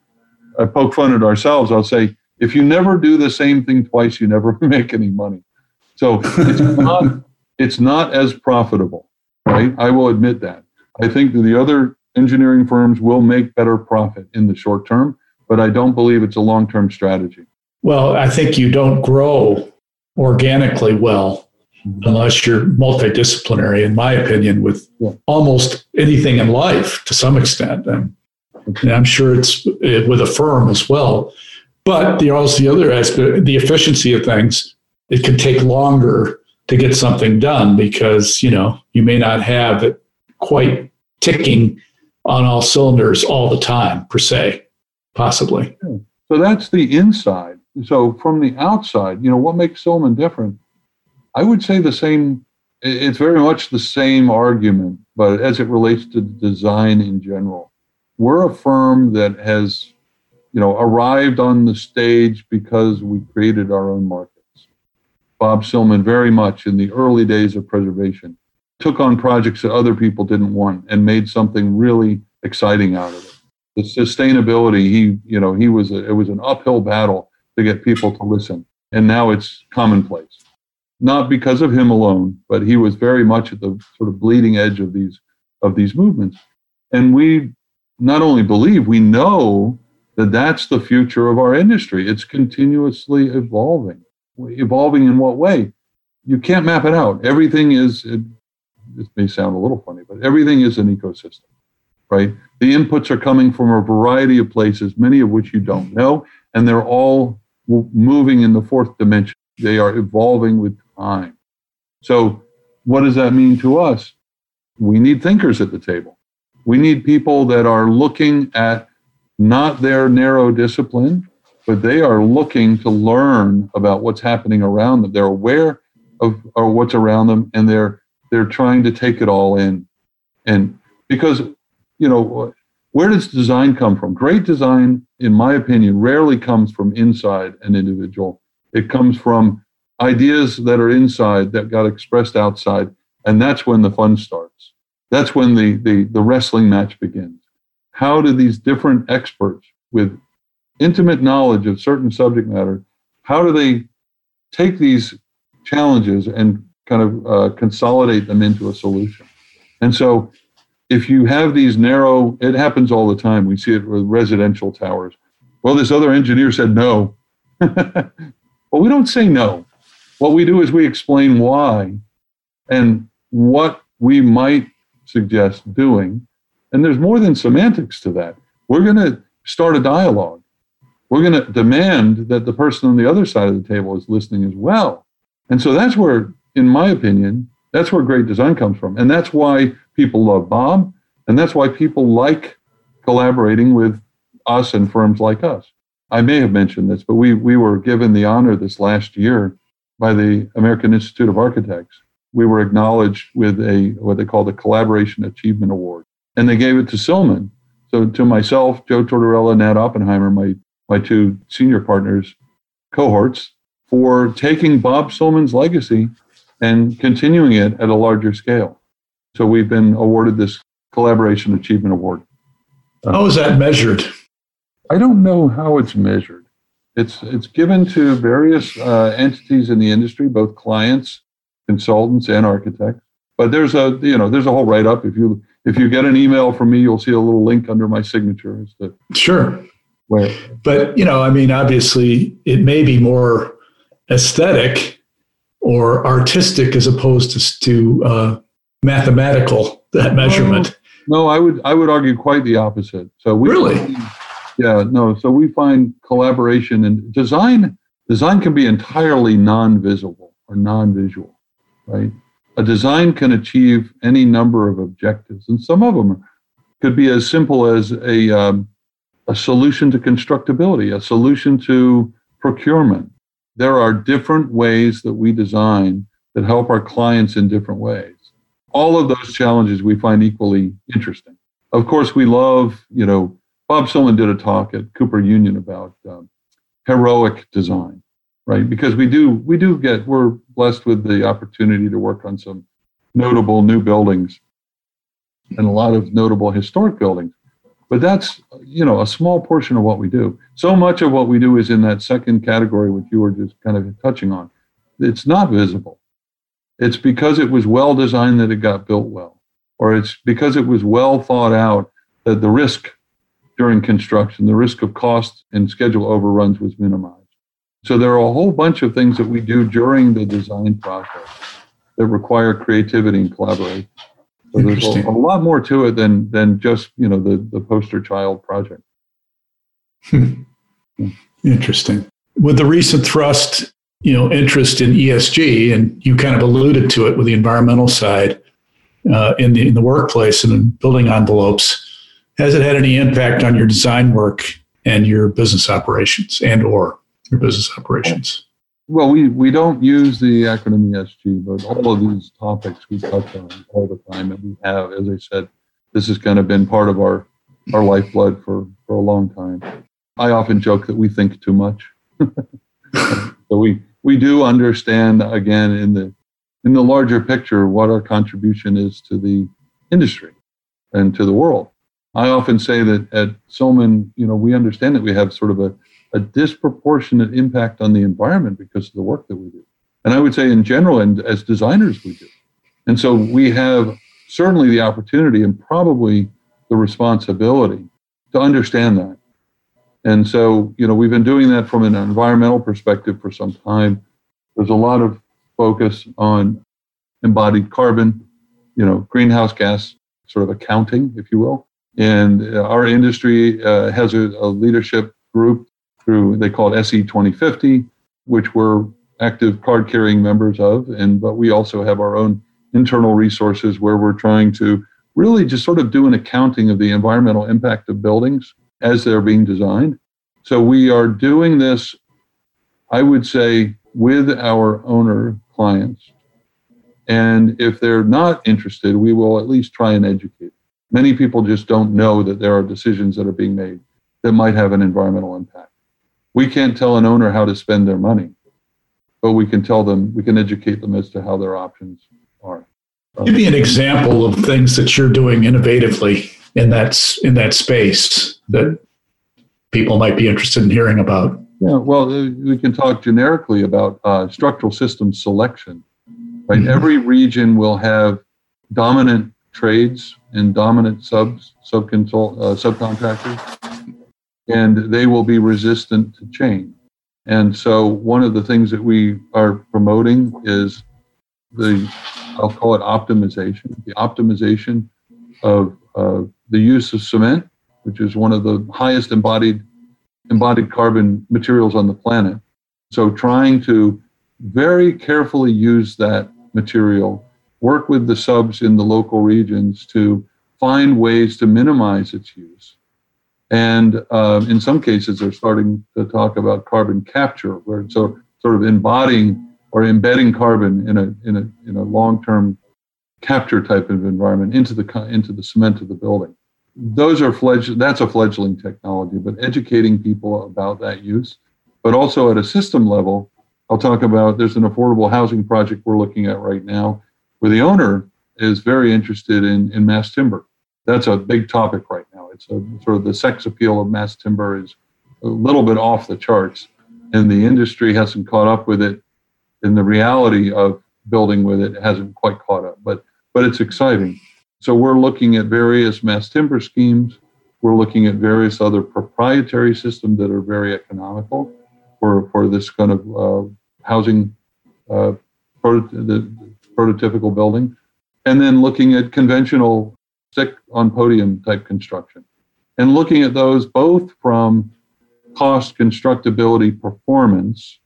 I poke fun at ourselves. I'll say, if you never do the same thing twice, you never [laughs] make any money. So it's [laughs] not it's not as profitable, right? I will admit that. I think that the other engineering firms will make better profit in the short term, but I don't believe it's a long term strategy. Well, I think you don't grow organically well mm-hmm. unless you're multidisciplinary, in my opinion, with yeah. almost anything in life to some extent. And, and I'm sure it's with a firm as well. But the also the other aspect, the efficiency of things, it can take longer to get something done because you know you may not have it quite ticking on all cylinders all the time, per se, possibly. So that's the inside. So from the outside, you know, what makes Silman different? I would say the same. It's very much the same argument, but as it relates to design in general, we're a firm that has, you know, arrived on the stage because we created our own markets. Bob Silman very much in the early days of preservation took on projects that other people didn't want and made something really exciting out of it. The sustainability, he, you know, he was, a, it was an uphill battle to get people to listen. And now it's commonplace. Not because of him alone, but he was very much at the sort of bleeding edge of these, of these movements. And we not only believe, we know that that's the future of our industry. It's continuously evolving. Evolving in what way? You can't map it out. Everything is It may sound a little funny, but everything is an ecosystem, right? The inputs are coming from a variety of places, many of which you don't know, and they're all moving in the fourth dimension. They are evolving with time. So, what does that mean to us? We need thinkers at the table. We need people that are looking at not their narrow discipline, but they are looking to learn about what's happening around them. They're aware of, what's around them and they're they're trying to take it all in. And because, you know, where does design come from? Great design, in my opinion, rarely comes from inside an individual. It comes from ideas that are inside that got expressed outside. And that's when the fun starts. That's when the, the, the wrestling match begins. How do these different experts with intimate knowledge of certain subject matter, how do they take these challenges and kind of uh, consolidate them into a solution? And so if you have these narrow, it happens all the time. We see it with residential towers. Well, this other engineer said no. [laughs] well, we don't say no. What we do is we explain why and what we might suggest doing. And there's more than semantics to that. We're going to start a dialogue. We're going to demand that the person on the other side of the table is listening as well. And so that's where, in my opinion, that's where great design comes from. And that's why people love Bob. And that's why people like collaborating with us and firms like us. I may have mentioned this, but we, we were given the honor this last year by the American Institute of Architects. We were acknowledged with a what they call the Collaboration Achievement Award. And they gave it to Silman. So to myself, Joe Tortorella, Nat Oppenheimer, my, my two senior partners, cohorts, for taking Bob Silman's legacy and continuing it at a larger scale. So we've been awarded this Collaboration Achievement Award. How is that measured? I don't know how it's measured. It's it's given to various uh, entities in the industry, both clients, consultants, and architects. But there's a you know there's a whole write up. If you if you get an email from me, you'll see a little link under my signature as to sure where. But you know, I mean, obviously, it may be more aesthetic or artistic as opposed to, to uh, mathematical that measurement. No, no, I would I would argue quite the opposite. So we really, yeah, no. So we find collaboration and design. Design can be entirely non-visible or non-visual, right? A design can achieve any number of objectives, and some of them could be as simple as a um, a solution to constructability, a solution to procurement, there are different ways that we design that help our clients in different ways. All of those challenges we find equally interesting. Of course, we love, you know, Bob Silman did a talk at Cooper Union about um, heroic design, right? Because we do, we do get, we're blessed with the opportunity to work on some notable new buildings and a lot of notable historic buildings. But that's, you know, a small portion of what we do. So much of what we do is in that second category, which you were just kind of touching on. It's not visible. It's because it was well designed that it got built well, or it's because it was well thought out that the risk during construction, the risk of cost and schedule overruns was minimized. So there are a whole bunch of things that we do during the design process that require creativity and collaboration. So there's a, a, lot more to it than than just you know the the poster child project. Hmm. Interesting. With the recent thrust, you know, interest in ESG, and you kind of alluded to it with the environmental side uh, in the in the workplace and in building envelopes. Has it had any impact on your design work and your business operations and or your business operations? well, we, we don't use the acronym ESG, but all of these topics we touch on all the time. And we have, as I said, this has kind of been part of our, our lifeblood for, for a long time. I often joke that we think too much. [laughs] so we, we do understand, again, in the, in the larger picture, what our contribution is to the industry and to the world. I often say that at Silman, you know, we understand that we have sort of a a disproportionate impact on the environment because of the work that we do. And I would say, in general, and as designers, we do. And so we have certainly the opportunity and probably the responsibility to understand that. And so, you know, we've been doing that from an environmental perspective for some time. There's a lot of focus on embodied carbon, you know, greenhouse gas sort of accounting, if you will. And our industry uh, has a, a, leadership group through, they call it SE 2050, which we're active card carrying members of. And, but we also have our own internal resources where we're trying to really just sort of do an accounting of the environmental impact of buildings as they're being designed. So we are doing this, I would say, with our owner clients. And if they're not interested, we will at least try and educate. Many people just don't know that there are decisions that are being made that might have an environmental impact. We can't tell an owner how to spend their money, but we can tell them, we can educate them as to how their options are. Give me an example of things that you're doing innovatively in that in that space that people might be interested in hearing about. Yeah, well, uh, we can talk generically about uh, structural system selection. Right, mm-hmm. every region will have dominant trades and dominant subs, subconsult, uh, subcontractors, and they will be resistant to change. And so, one of the things that we are promoting is the, I'll call it optimization, the optimization of uh, the use of cement, which is one of the highest embodied embodied carbon materials on the planet. So, trying to very carefully use that material, work with the subs in the local regions to find ways to minimize its use. And uh, in some cases, they're starting to talk about carbon capture, where it's sort of embodying or embedding carbon in a, in a, in a long term capture type of environment into the, into the cement of the building those are fledgling, that's a fledgling technology, but educating people about that use. But also at a system level, I'll talk about there's an affordable housing project we're looking at right now where the owner is very interested in, in mass timber. That's a big topic right now. It's a, sort of the sex appeal of mass timber is a little bit off the charts, and the industry hasn't caught up with it. And the reality of building with it hasn't quite caught up, but but it's exciting. So we're looking at various mass timber schemes. We're looking at various other proprietary systems that are very economical for, for this kind of uh, housing uh, proto- the prototypical building. And then looking at conventional stick on podium type construction. And looking at those both from cost, constructability, performance,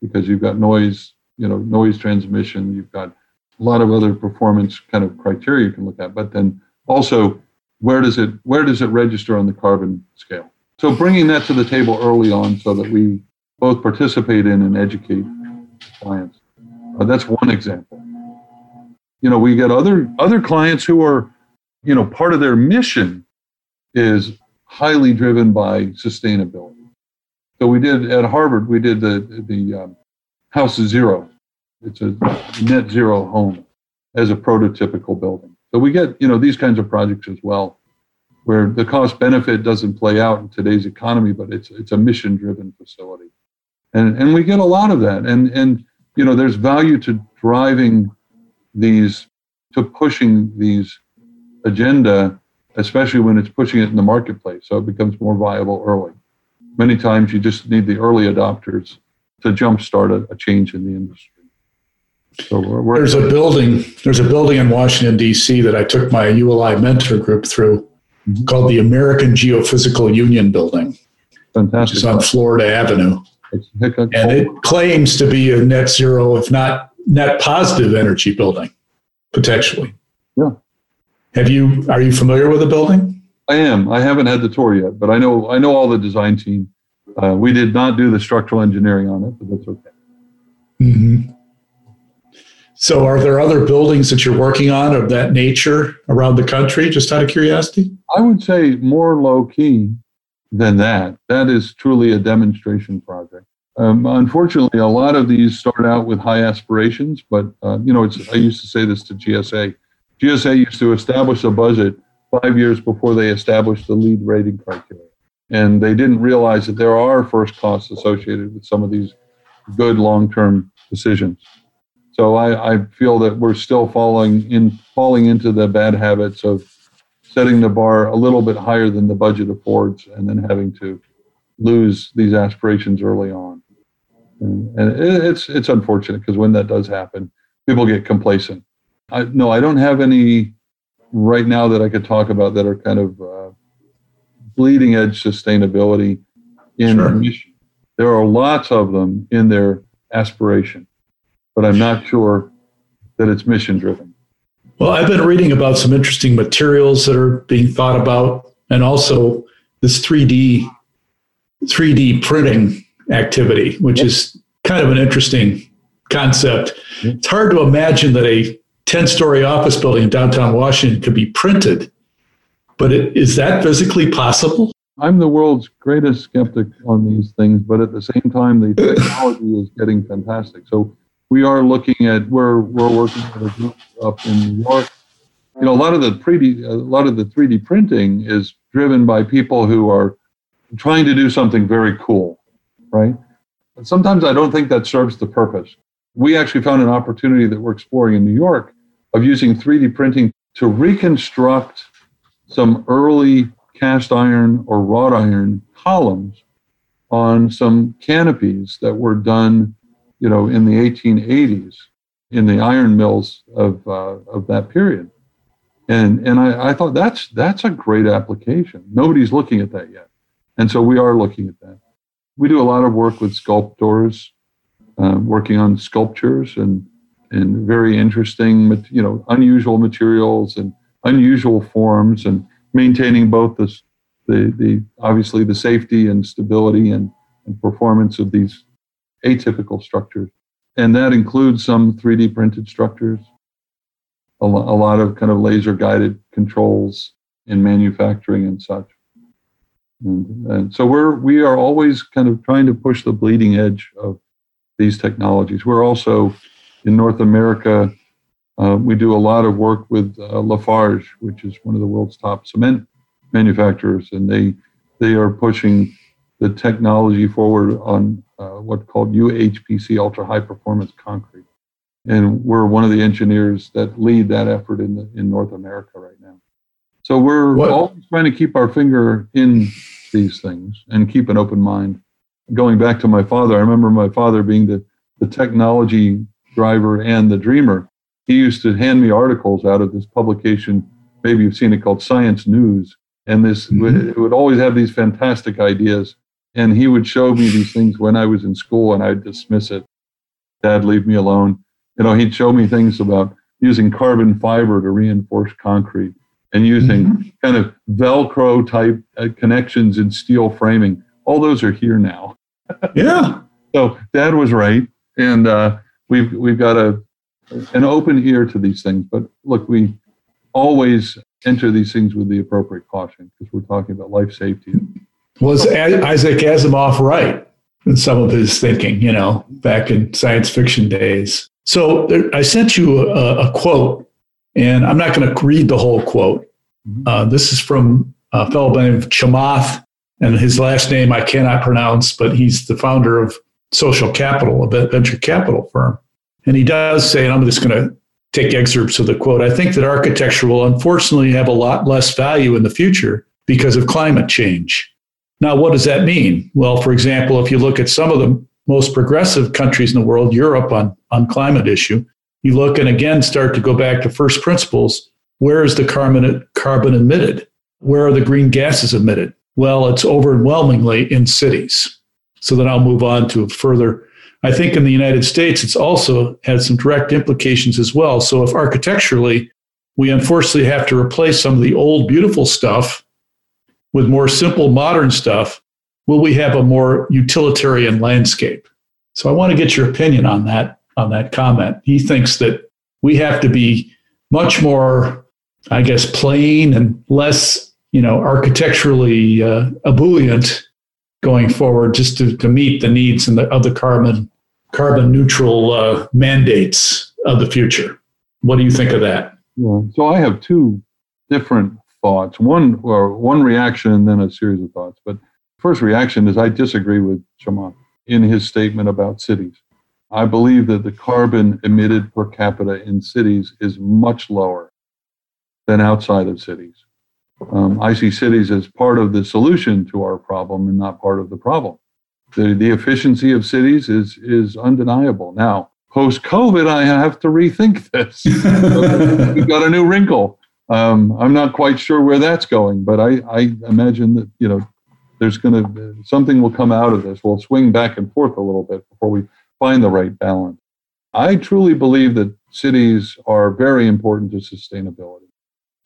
because you've got noise, you know, noise transmission, you've got a lot of other performance kind of criteria you can look at, but then also where does it where does it register on the carbon scale? So bringing that to the table early on so that we both participate in and educate clients. Uh, that's one example. You know, we get other other clients who are, you know, part of their mission is highly driven by sustainability. So we did at Harvard, we did the the um, House Zero, it's a net zero home as a prototypical building. So we get, you know, these kinds of projects as well, where the cost benefit doesn't play out in today's economy, but it's it's a mission driven facility. And and we get a lot of that. And and you know, there's value to driving these to pushing these agenda, especially when it's pushing it in the marketplace. So it becomes more viable early. Many times you just need the early adopters to jumpstart a, a change in the industry. So we're, we're there's a building. There's a building in Washington D.C. that I took my ULI mentor group through, mm-hmm. called the American Geophysical Union Building, Fantastic. which is on Florida Avenue, and it claims to be a net zero, if not net positive, energy building, potentially. Yeah. Have you? Are you familiar with the building? I am. I haven't had the tour yet, but I know. I know all the design team. Uh, we did not do the structural engineering on it, but that's okay. Mm-hmm. So, are there other buildings that you're working on of that nature around the country, just out of curiosity? I would say more low key than that. That is truly a demonstration project. Um, unfortunately, a lot of these start out with high aspirations, but uh, you know, it's, I used to say this to GSA. GSA used to establish a budget five years before they established the LEED rating criteria, and they didn't realize that there are first costs associated with some of these good long-term decisions. So I, I feel that we're still falling in falling into the bad habits of setting the bar a little bit higher than the budget affords, and then having to lose these aspirations early on. And, and it's it's unfortunate because when that does happen, people get complacent I, no, I don't have any right now that I could talk about that are kind of uh, bleeding edge sustainability in sure. mission. There are lots of them in their aspiration, but I'm not sure that it's mission driven. Well, I've been reading about some interesting materials that are being thought about, and also this 3D 3D printing activity, which is kind of an interesting concept. It's hard to imagine that a 10 story office building in downtown Washington could be printed, but it, is that physically possible? I'm the world's greatest skeptic on these things, but at the same time, the [laughs] technology is getting fantastic. So we are looking at we're we're working with a group up in New York. You know, a lot of the 3D a lot of the 3D printing is driven by people who are trying to do something very cool, right? And sometimes I don't think that serves the purpose. We actually found an opportunity that we're exploring in New York of using 3D printing to reconstruct some early cast iron or wrought iron columns on some canopies that were done, you know, in the 1880s in the iron mills of, uh, of that period. And, and I, I thought that's, that's a great application. Nobody's looking at that yet. And so we are looking at that. We do a lot of work with sculptors, uh, working on sculptures and, and very interesting, you know, unusual materials and unusual forms and maintaining both the, the, the obviously the safety and stability and, and performance of these atypical structures. And that includes some 3D printed structures, a, lo- a lot of kind of laser guided controls in manufacturing and such. And, and, so we're we are always kind of trying to push the bleeding edge of these technologies. We're also in North America. Uh, we do a lot of work with uh, Lafarge, which is one of the world's top cement manufacturers, and they they are pushing the technology forward on uh, what's called UHPC, ultra high performance concrete. And we're one of the engineers that lead that effort in the, in North America right now. So we're what? always trying to keep our finger in these things and keep an open mind. Going back to my father, I remember my father being the, the technology driver and the dreamer. He used to hand me articles out of this publication, maybe you've seen it called Science News. And this mm-hmm. it would always have these fantastic ideas. And he would show me these things when I was in school and I'd dismiss it. Dad, leave me alone. You know, he'd show me things about using carbon fiber to reinforce concrete and using mm-hmm. kind of Velcro type uh, connections in steel framing. All those are here now. yeah. [laughs] So Dad was right, and uh, we've we've got a an open ear to these things. But look, we always enter these things with the appropriate caution because we're talking about life safety. Was Isaac Asimov right in some of his thinking? You know, back in science fiction days. So I sent you a, a quote and I'm not going to read the whole quote. Mm-hmm. Uh, this is from a fellow by the name of Chamath, and his last name I cannot pronounce, but he's the founder of Social Capital, a venture capital firm. And he does say, and I'm just going to take excerpts of the quote I think that architecture will unfortunately have a lot less value in the future because of climate change. Now, what does that mean? Well, for example, if you look at some of the most progressive countries in the world, Europe on, on climate issue, you look and again start to go back to first principles. Where is the carbon, carbon emitted? Where are the green gases emitted? Well, it's overwhelmingly in cities. So then I'll move on to further. I think in the United States, it's also had some direct implications as well. So if architecturally, we unfortunately have to replace some of the old, beautiful stuff with more simple, modern stuff, will we have a more utilitarian landscape? So I want to get your opinion on that on that comment. He thinks that we have to be much more, I guess, plain and less, you know, architecturally uh, ebullient going forward, just to, to meet the needs and the, of the carbon carbon neutral uh, mandates of the future. What do you think of that? So I have two different thoughts. One or one reaction, and then a series of thoughts. But first reaction is I disagree with Chamath in his statement about cities. I believe that the carbon emitted per capita in cities is much lower than outside of cities. Um, I see cities as part of the solution to our problem and not part of the problem. The, the efficiency of cities is, is undeniable. Now, post COVID, I have to rethink this. [laughs] We've got a new wrinkle. Um, I'm not quite sure where that's going, but I, I imagine that you know there's going to something will come out of this. We'll swing back and forth a little bit before we find the right balance. I truly believe that cities are very important to sustainability.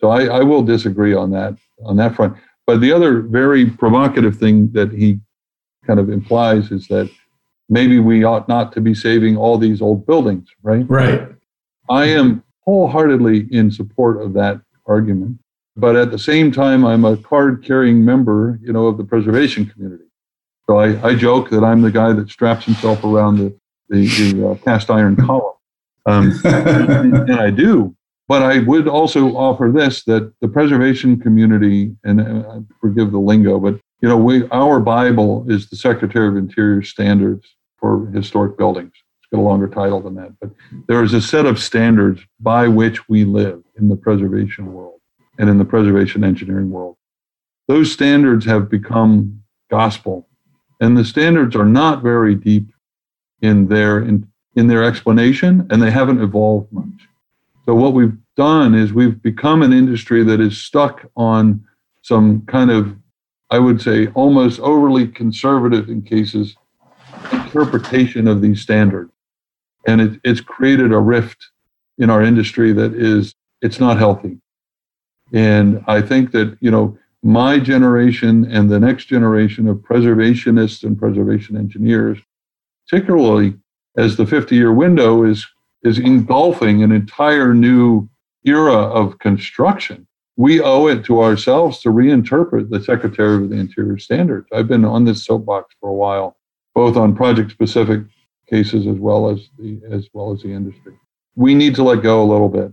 So I, I will disagree on that on that front. But the other very provocative thing that he kind of implies is that maybe we ought not to be saving all these old buildings, right? Right. I am wholeheartedly in support of that argument. But at the same time, I'm a card carrying member, you know, of the preservation community. So I, I joke that I'm the guy that straps himself around the, the, the uh, cast iron column. Um, [laughs] and, and I do. But I would also offer this that the preservation community, and uh, forgive the lingo, but you know, we our Bible is the Secretary of Interior standards for historic buildings. It's got a longer title than that, but there is a set of standards by which we live in the preservation world and in the preservation engineering world. Those standards have become gospel, and the standards are not very deep in their in, in their explanation, and they haven't evolved much. So what we've done is we've become an industry that is stuck on some kind of, I would say, almost overly conservative in cases interpretation of these standards. And it, it's created a rift in our industry that is, it's not healthy. And I think that, you know, my generation and the next generation of preservationists and preservation engineers, particularly as the 50 year window is, is engulfing an entire new era of construction, we owe it to ourselves to reinterpret the Secretary of the Interior standards. I've been on this soapbox for a while, both on project specific cases as well as the as well as the industry. We need to let go a little bit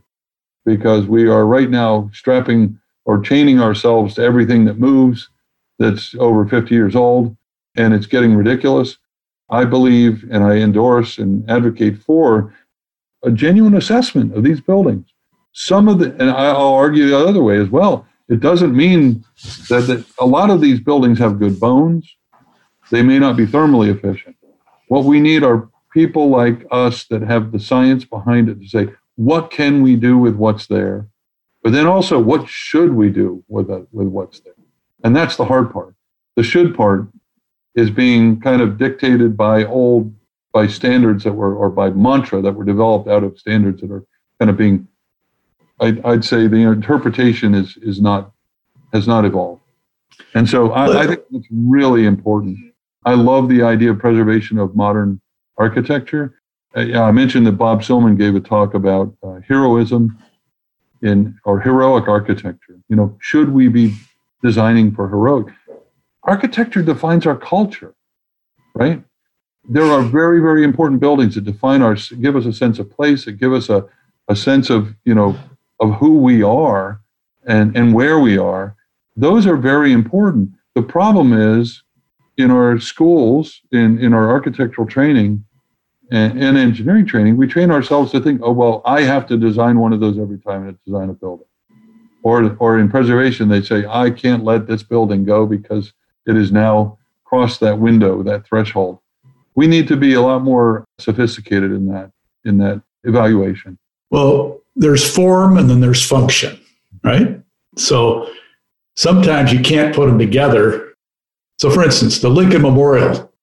because we are right now strapping or chaining ourselves to everything that moves that's over 50 years old and it's getting ridiculous. I believe and I endorse and advocate for a genuine assessment of these buildings some of the, and I'll argue the other way as well. It doesn't mean that, that a lot of these buildings have good bones. They may not be thermally efficient. What we need are people like us that have the science behind it to say, what can we do with what's there? But then also, what should we do with, with what's there? And that's the hard part. The should part is being kind of dictated by old, by standards that were, or by mantra that were developed out of standards that are kind of being I'd, I'd say the interpretation is is not has not evolved, and so I, I think it's really important. I love the idea of preservation of modern architecture. Uh, yeah, I mentioned that Bob Silman gave a talk about uh, heroism in or heroic architecture. You know, should we be designing for heroic? Architecture defines our culture, right? There are very, very important buildings that define our, give us a sense of place, that give us a, a sense of, you know, of who we are and, and where we are, those are very important. The problem is in our schools, in, in our architectural training and, and engineering training, we train ourselves to think, oh, well, I have to design one of those every time I design a building. Or, or in preservation, they say, I can't let this building go because it has now crossed that window, that threshold. We need to be a lot more sophisticated in that, in that evaluation. Well, there's form and then there's function, right? So sometimes you can't put them together. So, for instance, the Lincoln Memorial,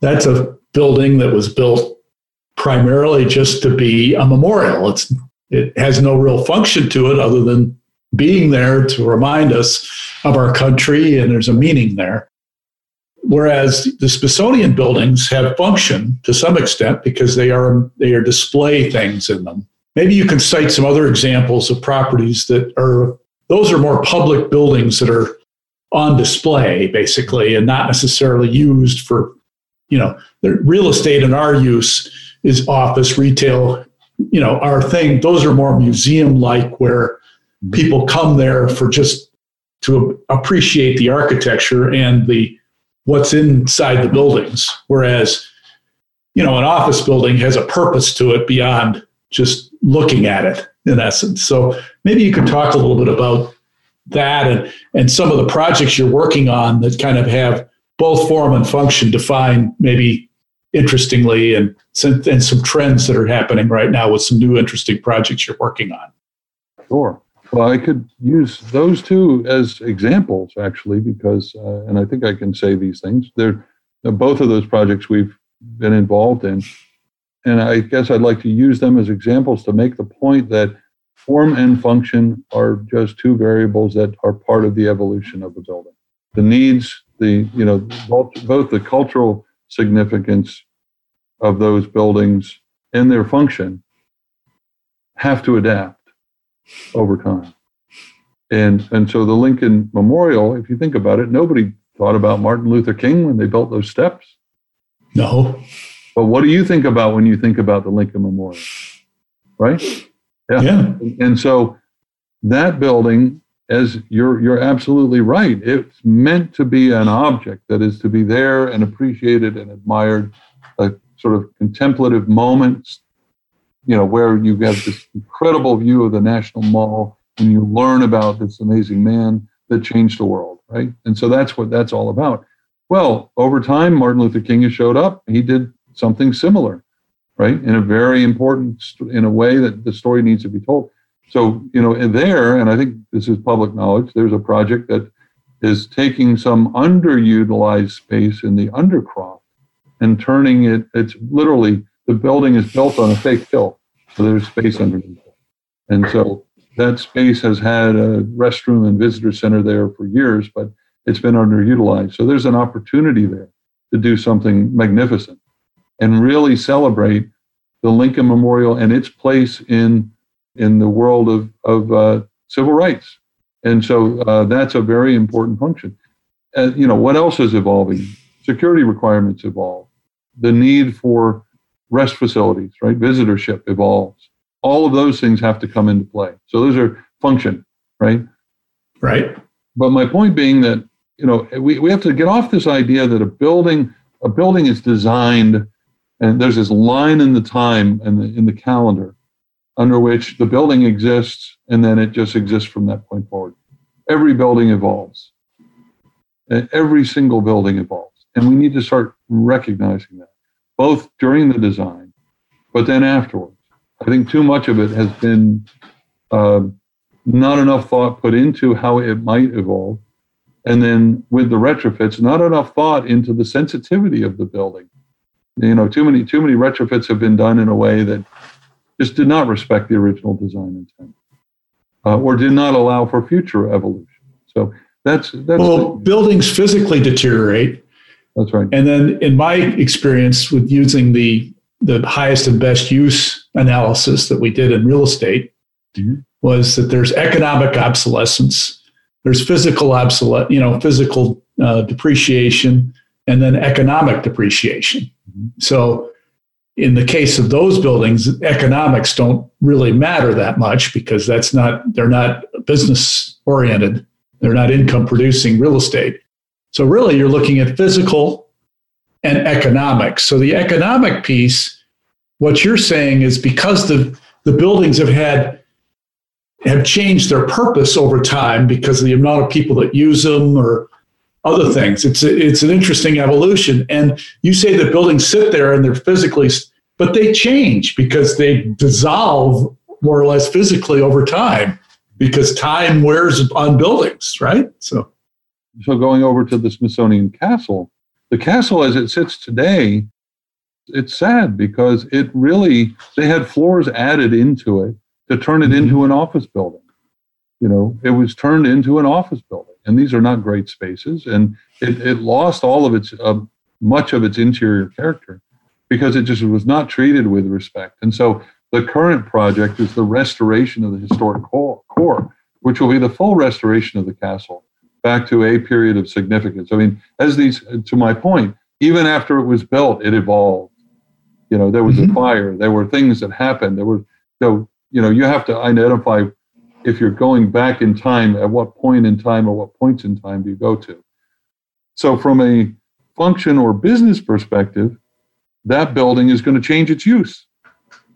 that's a building that was built primarily just to be a memorial. It's, it has no real function to it other than being there to remind us of our country, and there's a meaning there. Whereas the Smithsonian buildings have function to some extent because they are they are display things in them. Maybe you can cite some other examples of properties that are, those are more public buildings that are on display, basically, and not necessarily used for, you know, the real estate in our use is office, retail, you know, our thing. Those are more museum like where mm-hmm. people come there for just to appreciate the architecture and the what's inside the buildings. Whereas, you know, an office building has a purpose to it beyond just looking at it in essence. So maybe you could talk a little bit about that and, and some of the projects you're working on that kind of have both form and function defined maybe interestingly and and some trends that are happening right now with some new interesting projects you're working on. Sure. Well, I could use those two as examples actually, because, uh, and I think I can say these things. They're both of those projects we've been involved in. And I guess I'd like to use them as examples to make the point that form and function are just two variables that are part of the evolution of a building. The needs, the, you know, both, both the cultural significance of those buildings and their function have to adapt over time. And, and so the Lincoln Memorial, if you think about it, nobody thought about Martin Luther King when they built those steps. No. But what do you think about when you think about the Lincoln Memorial? Right? Yeah. yeah. And so that building, as you're you're absolutely right, it's meant to be an object that is to be there and appreciated and admired, a sort of contemplative moments, you know, where you have this incredible view of the National Mall and you learn about this amazing man that changed the world, right? And so that's what that's all about. Well, over time, Martin Luther King has showed up. He did something similar, right? In a very important, in a way that the story needs to be told. So, you know, there, and I think this is public knowledge, there's a project that is taking some underutilized space in the Undercroft and turning it, it's literally, the building is built on a fake hill. So there's space underneath it. And so that space has had a restroom and visitor center there for years, but it's been underutilized. So there's an opportunity there to do something magnificent and really celebrate the Lincoln Memorial and its place in in the world of of uh, civil rights. And so uh, that's a very important function. Uh, you know what else is evolving? Security requirements evolve. The need for rest facilities, right? Visitorship evolves. All of those things have to come into play. So those are function, right? Right. But my point being that you know we, we have to get off this idea that a building a building is designed and there's this line in the time in in the calendar under which the building exists and then it just exists from that point forward. Every building evolves. Every single building evolves. And we need to start recognizing that, both during the design, but then afterwards. I think too much of it has been uh, not enough thought put into how it might evolve. And then with the retrofits, not enough thought into the sensitivity of the building you know, too many too many retrofits have been done in a way that just did not respect the original design intent, uh, or did not allow for future evolution. So that's that's well, the, buildings physically deteriorate. That's right. And then, in my experience with using the the highest and best use analysis that we did in real estate, mm-hmm. was that there's economic obsolescence, there's physical obsolete, you know, physical uh, depreciation, and then economic depreciation. So, in the case of those buildings, economics don't really matter that much because that's not they're not business oriented. They're not income producing real estate. So really you're looking at physical and economics. So the economic piece, what you're saying is because the the buildings have had have changed their purpose over time because of the amount of people that use them or other things. It's a, it's an interesting evolution. And you say the buildings sit there and they're physically, but they change because they dissolve more or less physically over time because time wears on buildings, right? So, so going over to the Smithsonian Castle, the castle as it sits today, it's sad because it really they had floors added into it to turn it mm-hmm. into an office building. You know, it was turned into an office building and these are not great spaces. And it, it lost all of its, uh, much of its interior character because it just was not treated with respect. And so the current project is the restoration of the historic core, which will be the full restoration of the castle back to a period of significance. I mean, as these, to my point, even after it was built, it evolved. You know, there was mm-hmm. a fire, there were things that happened. There were, so, you know, you have to identify if you're going back in time, at what point in time or what points in time do you go to? So, from a function or business perspective, that building is going to change its use.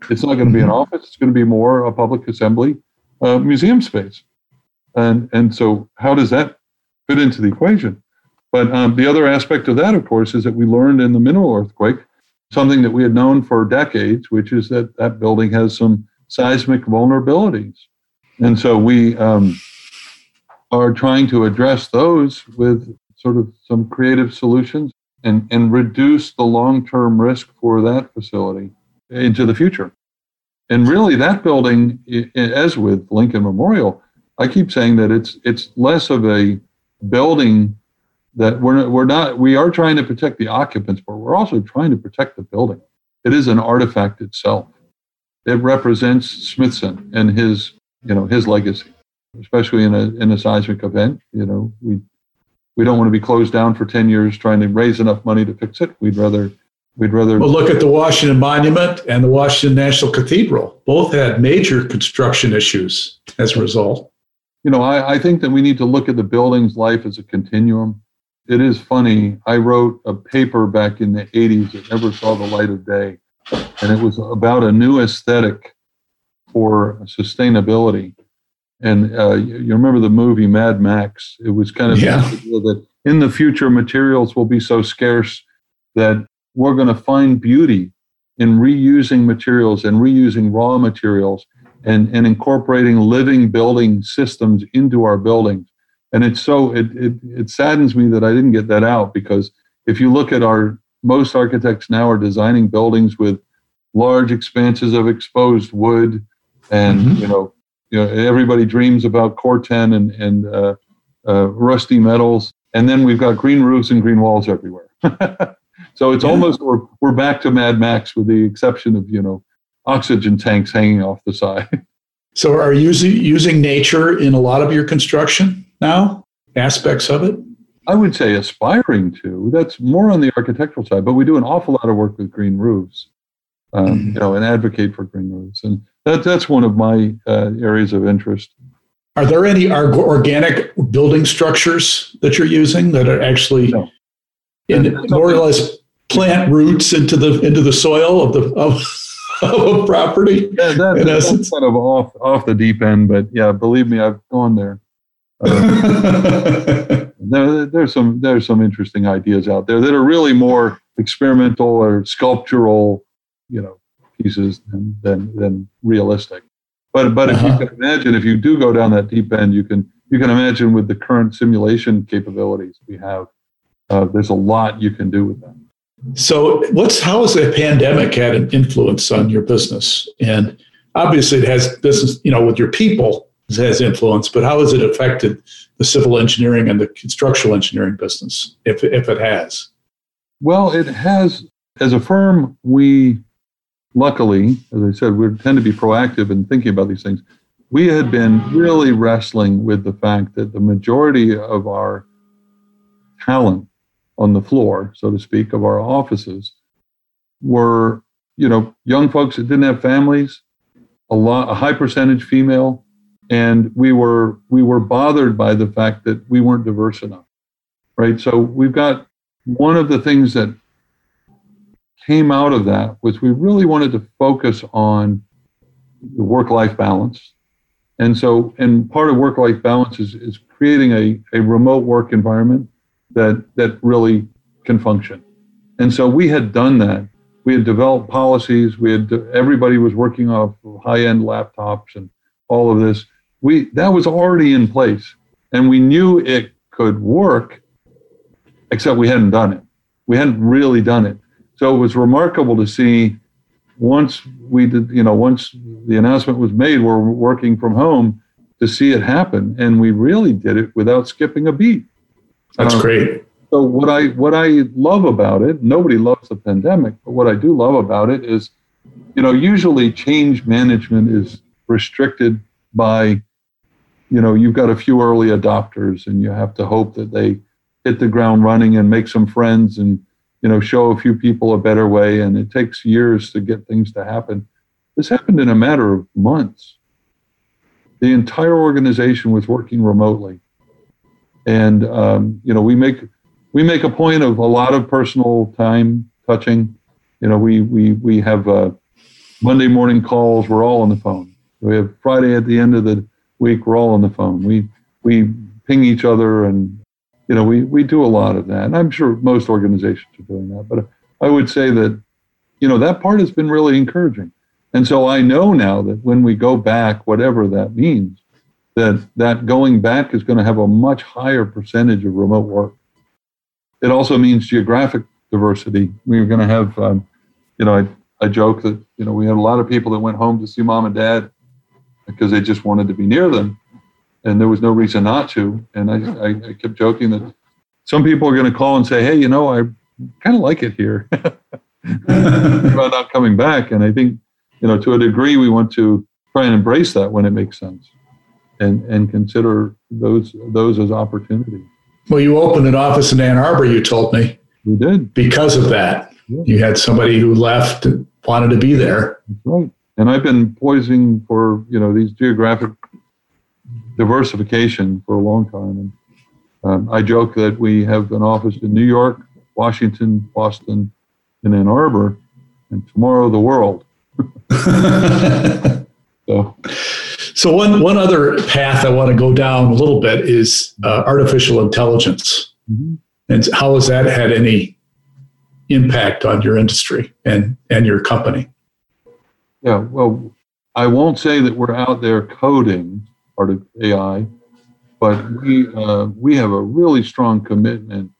It's not going to be an mm-hmm. office, it's going to be more a public assembly uh, museum space. And, and so, how does that fit into the equation? But um, the other aspect of that, of course, is that we learned in the Mineral earthquake something that we had known for decades, which is that that building has some seismic vulnerabilities. And so we um, are trying to address those with sort of some creative solutions and, and reduce the long term risk for that facility into the future. And really, that building, as with Lincoln Memorial, I keep saying that it's it's less of a building that we're we're not we are trying to protect the occupants, but we're also trying to protect the building. It is an artifact itself. It represents Smithson and his you know his legacy, especially in a in a seismic event. You know we we don't want to be closed down for ten years trying to raise enough money to fix it. We'd rather we'd rather well look at the Washington Monument and the Washington National Cathedral. Both had major construction issues as a result. You know, I, I think that we need to look at the building's life as a continuum it is funny. I wrote a paper back in the 80s that never saw the light of day, and it was about a new aesthetic for sustainability. And uh, you remember the movie Mad Max? It was kind of yeah. that in the future, materials will be so scarce that we're going to find beauty in reusing materials and reusing raw materials and, and incorporating living building systems into our buildings and it's so it, it it saddens me that I didn't get that out because if you look at our most architects now are designing buildings with large expanses of exposed wood, and mm-hmm. you know, you know, everybody dreams about Corten and and uh, uh, rusty metals, and then we've got green roofs and green walls everywhere. [laughs] so it's yeah. almost we're we're back to Mad Max with the exception of you know oxygen tanks hanging off the side. [laughs] So are you using using nature in a lot of your construction? now, aspects of it? I would say aspiring to. That's more on the architectural side, but we do an awful lot of work with green roofs, um, mm-hmm. you know, and advocate for green roofs, and that that's one of my uh, areas of interest. Are there any organic building structures that you're using that are actually no. in, more or less plant roots into the into the soil of the of, of a property? Yeah, that, that's kind of off off the deep end, but yeah, believe me, I've gone there. [laughs] Uh, there, there's some there's some interesting ideas out there that are really more experimental or sculptural, you know, pieces than than, than realistic. But but uh-huh. if you uh-huh. can imagine, if you do go down that deep end, you can you can imagine with the current simulation capabilities we have, uh, there's a lot you can do with them. So, what's how has the pandemic had an influence on your business? And obviously, it has business, you know, with your people has influence, but how has it affected the civil engineering and the structural engineering business, if, if it has? Well, it has. As a firm, we luckily, as I said, we tend to be proactive in thinking about these things. We had been really wrestling with the fact that the majority of our talent on the floor, so to speak, of our offices. Were, you know, young folks that didn't have families, a lot, a high percentage female, and we were we were bothered by the fact that we weren't diverse enough right? So we've got one of the things that came out of that was we really wanted to focus on the work life balance. And so and part of work life balance is, is creating a, a remote work environment that that really can function. And so we had done that. We had developed policies. We had everybody was working off high end laptops and all of this. We that was already in place and we knew it could work except we hadn't done it. We hadn't really done it. So it was remarkable to see once we did you know once the announcement was made we're working from home to see it happen. And we really did it without skipping a beat that's um, great. so what i what i love about it nobody loves the pandemic but what i do love about it is you know usually change management is restricted by you know you've got a few early adopters and you have to hope that they hit the ground running and make some friends and you know show a few people a better way. And it takes years to get things to happen. This happened in a matter of months. The entire organization was working remotely and um, you know we make we make a point of a lot of personal time touching you know we we we have uh, monday morning calls we're all on the phone we have friday at the end of the week we're all on the phone. We we ping each other and you know we we do a lot of that. And I'm sure most organizations are doing that. But I would say that you know, that part has been really encouraging. And so I know now that when we go back, whatever that means, that that going back is going to have a much higher percentage of remote work. It also means geographic diversity. We're going to have, um, you know, I, I joke that you know we had a lot of people that went home to see mom and dad because they just wanted to be near them, and there was no reason not to. And I, I, I kept joking that some people are going to call and say, "Hey, you know, I kind of like it here." [laughs] about not coming back, and I think you know to a degree we want to try and embrace that when it makes sense, and and consider those those as opportunities. Well, you opened an office in Ann Arbor. You told me we did because of that. Yeah. You had somebody who left and wanted to be there. That's right. And I've been poising for you know these geographic diversification for a long time. And um, I joke that we have an office in New York, Washington, Boston, and Ann Arbor, and tomorrow the world. [laughs] so. So one one other path I want to go down a little bit is uh, artificial intelligence. Mm-hmm. And how has that had any impact on your industry and, and your company? Yeah, well, I won't say that we're out there coding part of AI, but we uh, we have a really strong commitment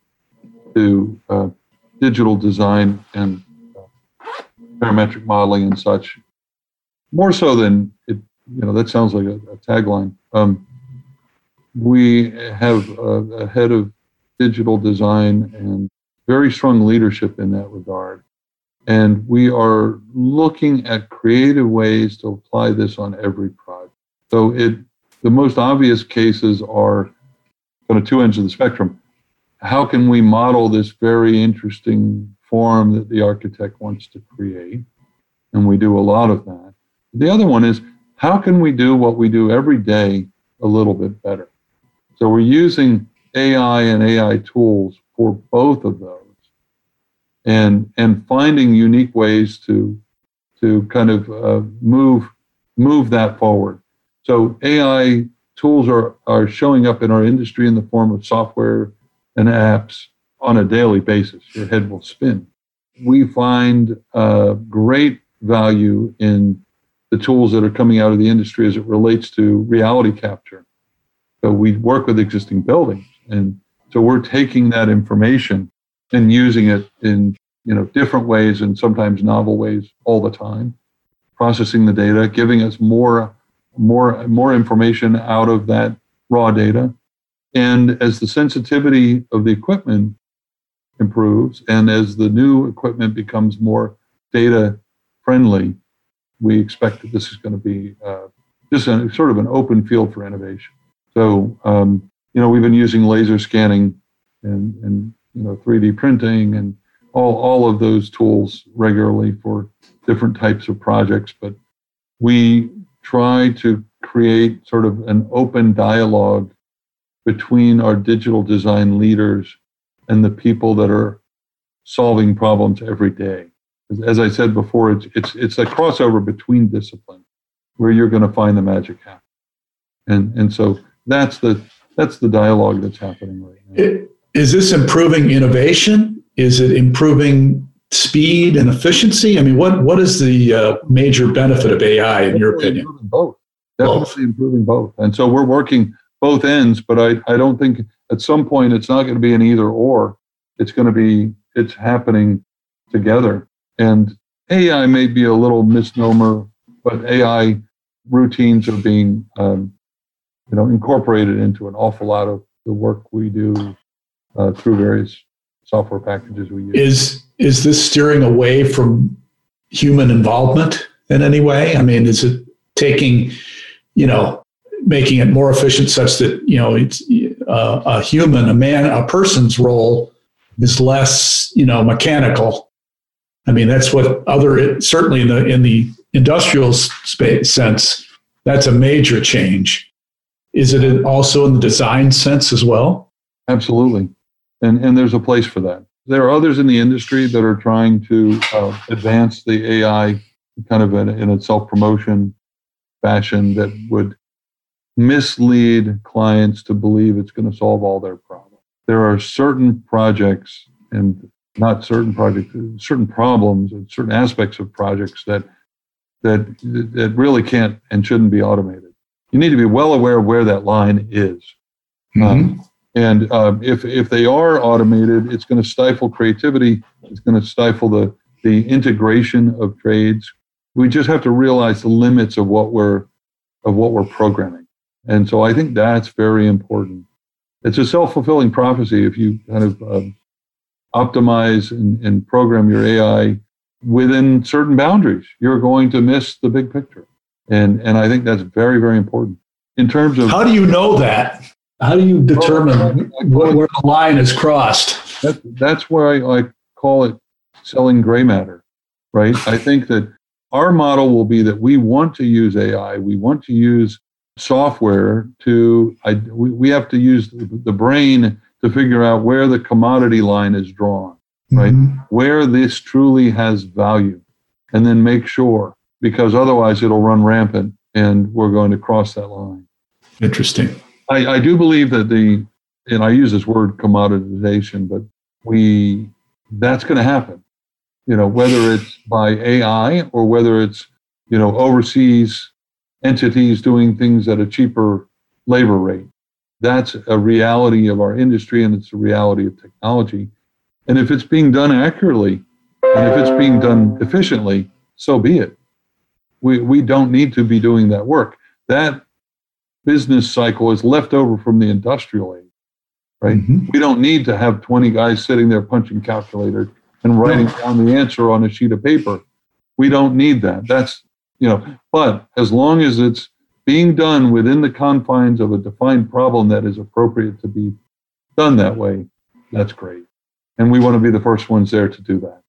to uh, digital design and uh, parametric modeling and such. More so than you know, that sounds like a, a tagline. Um, we have a, a head of digital design and very strong leadership in that regard. And we are looking at creative ways to apply this on every project. So it the most obvious cases are kind of two ends of the spectrum. How can we model this very interesting form that the architect wants to create? And we do a lot of that. The other one is how can we do what we do every day a little bit better? So we're using AI and AI tools for both of those, and and finding unique ways to to kind of uh, move move that forward. So AI tools are are showing up in our industry in the form of software and apps on a daily basis. Your head will spin. We find uh, great value in the tools that are coming out of the industry as it relates to reality capture. So we work with existing buildings and so we're taking that information and using it in you know different ways and sometimes novel ways all the time, processing the data, giving us more more more information out of that raw data. And as the sensitivity of the equipment improves and as the new equipment becomes more data friendly, we expect that this is going to be uh, just a, sort of an open field for innovation. So um, you know, we've been using laser scanning and, and you know, 3D printing and all, all of those tools regularly for different types of projects. But we try to create sort of an open dialogue between our digital design leaders and the people that are solving problems every day. As I said before, it's, it's, it's a crossover between disciplines where you're going to find the magic happen. And, and so that's the, that's the dialogue that's happening right now. Is this improving innovation? Is it improving speed and efficiency? I mean, what what is the uh, major benefit of AI in your opinion? both. Definitely both. improving both. And so we're working both ends, but I, I don't think at some point it's not going to be an either or. It's going to be it's happening together. And AI may be a little misnomer, but AI routines are being um, you know, incorporated into an awful lot of the work we do uh, through various software packages we use. Is is this steering away from human involvement in any way? I mean, is it taking, you know, making it more efficient such that you know it's uh, a human, a man, a person's role is less, you know, mechanical. I mean, that's what other certainly in the in the industrial space sense, that's a major change. Is it also in the design sense as well? Absolutely. And, and there's a place for that. There are others in the industry that are trying to uh, advance the AI kind of in, in a self promotion fashion that would mislead clients to believe it's going to solve all their problems. There are certain projects, and not certain projects, certain problems and certain aspects of projects that that that really can't and shouldn't be automated. You need to be well aware of where that line is. Mm-hmm. Um, and um, if if they are automated, it's going to stifle creativity. It's going to stifle the the integration of trades. We just have to realize the limits of what we're of what we're programming. And so I think that's very important. It's a self fulfilling prophecy if you kind of um, optimize and, and program your AI within certain boundaries. You're going to miss the big picture. And, and I think that's very, very important. In terms of how do you know that? How do you determine well, where the line is crossed? That, that's where I, I call it selling gray matter, right? I think that our model will be that we want to use AI, we want to use software to, I, we, we have to use the, the brain to figure out where the commodity line is drawn, right? Mm-hmm. Where this truly has value, and then make sure, because otherwise it'll run rampant and we're going to cross that line. Interesting. I, I do believe that the, and I use this word commoditization, but we, that's going to happen. You know, whether it's by AI or whether it's, you know, overseas entities doing things at a cheaper labor rate. That's a reality of our industry and it's a reality of technology. And if it's being done accurately and if it's being done efficiently, so be it. We, we don't need to be doing that work. That business cycle is left over from the industrial age, right? Mm-hmm. We don't need to have 20 guys sitting there punching calculators and writing down the answer on a sheet of paper. We don't need that. That's, you know, but as long as it's being done within the confines of a defined problem that is appropriate to be done that way, that's great. And we want to be the first ones there to do that.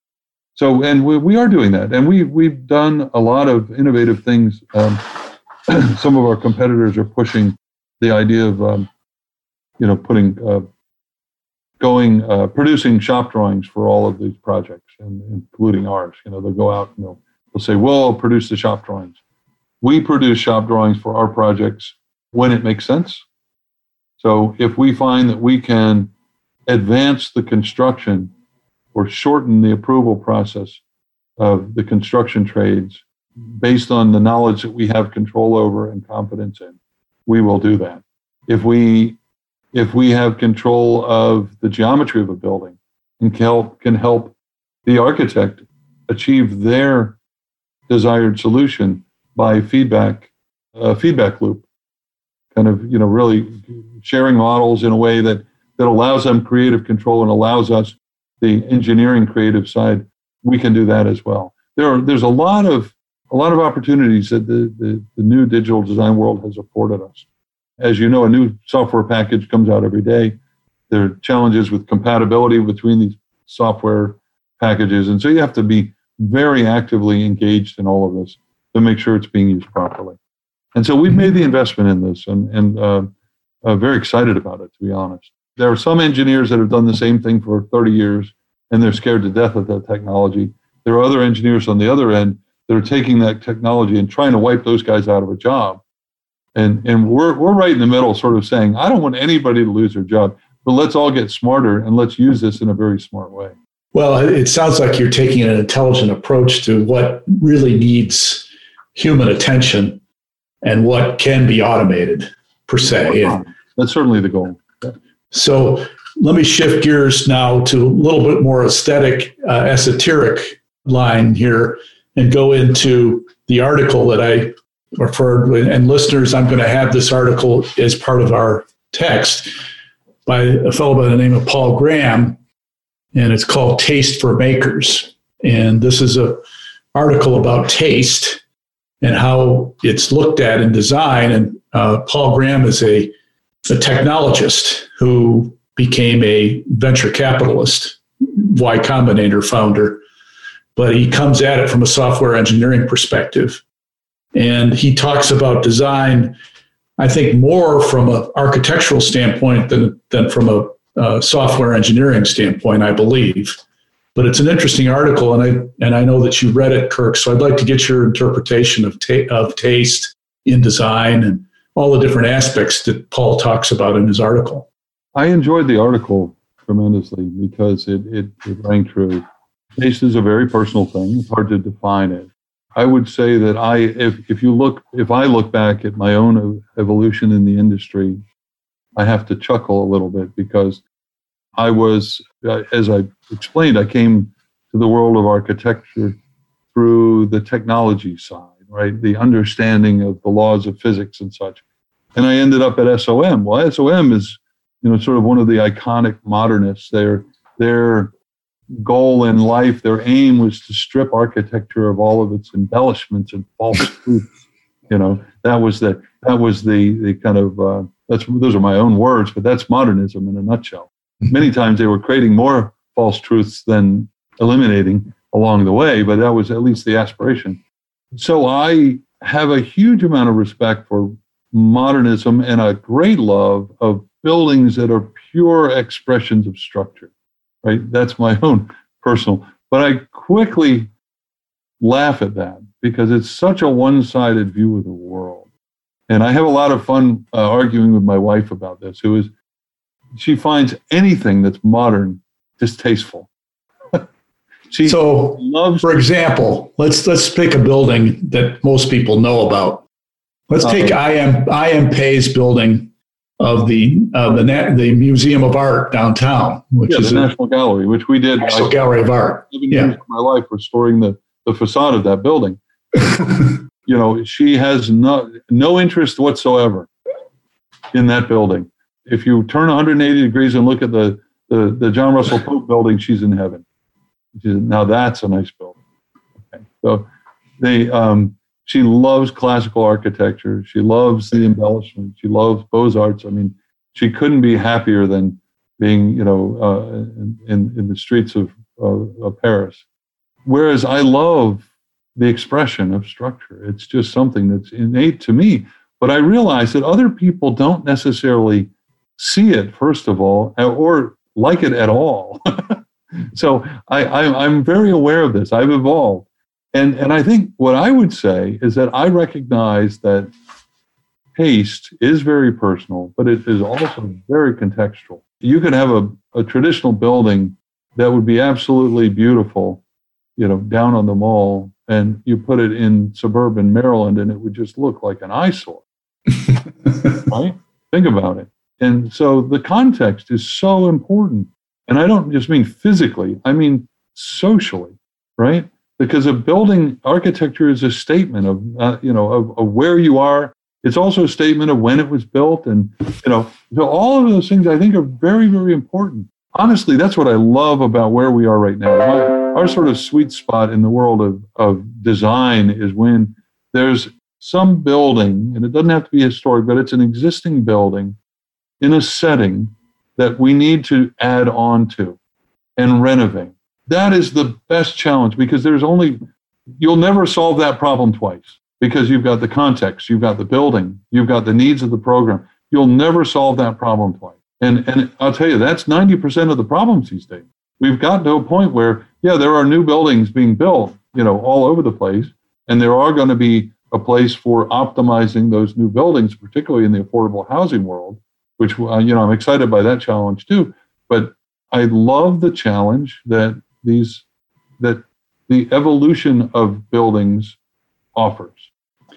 So, and we, we are doing that. And we, we've done a lot of innovative things. Um, [clears throat] some of our competitors are pushing the idea of, um, you know, putting, uh, going, uh, producing shop drawings for all of these projects, and, including ours. You know, they'll go out and they'll, they'll say, we'll produce the shop drawings. We produce shop drawings for our projects when it makes sense. So if we find that we can advance the construction or shorten the approval process of the construction trades based on the knowledge that we have control over and confidence in, we will do that. If we if we have control of the geometry of a building and can help, can help the architect achieve their desired solution, by feedback, uh, feedback loop, kind of, you know, really sharing models in a way that, that allows them creative control and allows us the engineering creative side. We can do that as well. There are, there's a lot of, a lot of opportunities that the, the, the new digital design world has afforded us. As you know, a new software package comes out every day. There are challenges with compatibility between these software packages. And so you have to be very actively engaged in all of this to make sure it's being used properly. And so we've made the investment in this and, and uh, uh, very excited about it, to be honest. There are some engineers that have done the same thing for 30 years and they're scared to death of that technology. There are other engineers on the other end that are taking that technology and trying to wipe those guys out of a job. And, and we're, we're right in the middle, sort of saying, I don't want anybody to lose their job, but let's all get smarter and let's use this in a very smart way. Well, it sounds like you're taking an intelligent approach to what really needs human attention and what can be automated per se. And That's certainly the goal. So let me shift gears now to a little bit more aesthetic, uh, esoteric line here and go into the article that I referred and listeners, I'm going to have this article as part of our text by a fellow by the name of Paul Graham, and it's called Taste for Makers. And this is a article about taste and how it's looked at in design. And uh, Paul Graham is a, a technologist who became a venture capitalist, Y Combinator founder, but he comes at it from a software engineering perspective. And he talks about design, I think, more from an architectural standpoint than, than from a uh, software engineering standpoint, I believe. But it's an interesting article, and I and I know that you read it, Kirk. So I'd like to get your interpretation of ta- of taste in design and all the different aspects that Paul talks about in his article. I enjoyed the article tremendously because it, it, it rang true. Taste is a very personal thing. It's hard to define it. I would say that I, if, if you look, if I look back at my own evolution in the industry, I have to chuckle a little bit because I was, uh, as I explained, I came to the world of architecture through the technology side, right? The understanding of the laws of physics and such. And I ended up at SOM. Well, SOM is, you know, sort of one of the iconic modernists. Their their goal in life, their aim was to strip architecture of all of its embellishments and false [laughs] truths. You know, that was the that was the the kind of uh, that's those are my own words, but that's modernism in a nutshell. Many times they were creating more false truths than eliminating along the way, but that was at least the aspiration. So I have a huge amount of respect for modernism and a great love of buildings that are pure expressions of structure. Right? That's my [laughs] own personal. But I quickly laugh at that because it's such a one-sided view of the world. And I have a lot of fun uh, arguing with my wife about this, who is she finds anything that's modern distasteful. [laughs] she so, loves for example, let's let's pick a building that most people know about. Let's take uh, IM IM Pei's building of the uh, the the Museum of Art downtown, which yeah, is the National a, Gallery, which we did. National I, Gallery of Art. yeah, my life restoring the the facade of that building. [laughs] you know, she has no no interest whatsoever in that building if you turn 180 degrees and look at the, the, the John Russell Pope building, she's in heaven. now that's a nice building. Okay. So they, um, she loves classical architecture. She loves the embellishment. She loves Beaux Arts. I mean, she couldn't be happier than being, you know, uh, in, in the streets of, uh, of Paris. Whereas I love the expression of structure. It's just something that's innate to me. But I realize that other people don't necessarily see it first of all, or like it at all. [laughs] so I, I, I'm very aware of this. I've evolved. And, and I think what I would say is that I recognize that taste is very personal, but it is also very contextual. You could have a, a traditional building that would be absolutely beautiful, you know, down on the mall, and you put it in suburban Maryland and it would just look like an eyesore. [laughs] right? Think about it. And so the context is so important. And I don't just mean physically, I mean socially, right? Because a building architecture is a statement of, uh, you know, of, of where you are. It's also a statement of when it was built. And, you know, so all of those things I think are very, very important. Honestly, that's what I love about where we are right now. Our sort of sweet spot in the world of, of design is when there's some building, and it doesn't have to be historic, but it's an existing building in a setting that we need to add on to and renovate. That is the best challenge because there's only, you'll never solve that problem twice because you've got the context, you've got the building, you've got the needs of the program. You'll never solve that problem twice. And, and I'll tell you, that's 90% of the problems these days. We've got to a point where, yeah, there are new buildings being built, you know, all over the place. And there are going to be a place for optimizing those new buildings, particularly in the affordable housing world which uh, you know I'm excited by that challenge too. But I love the challenge that these that the evolution of buildings offers,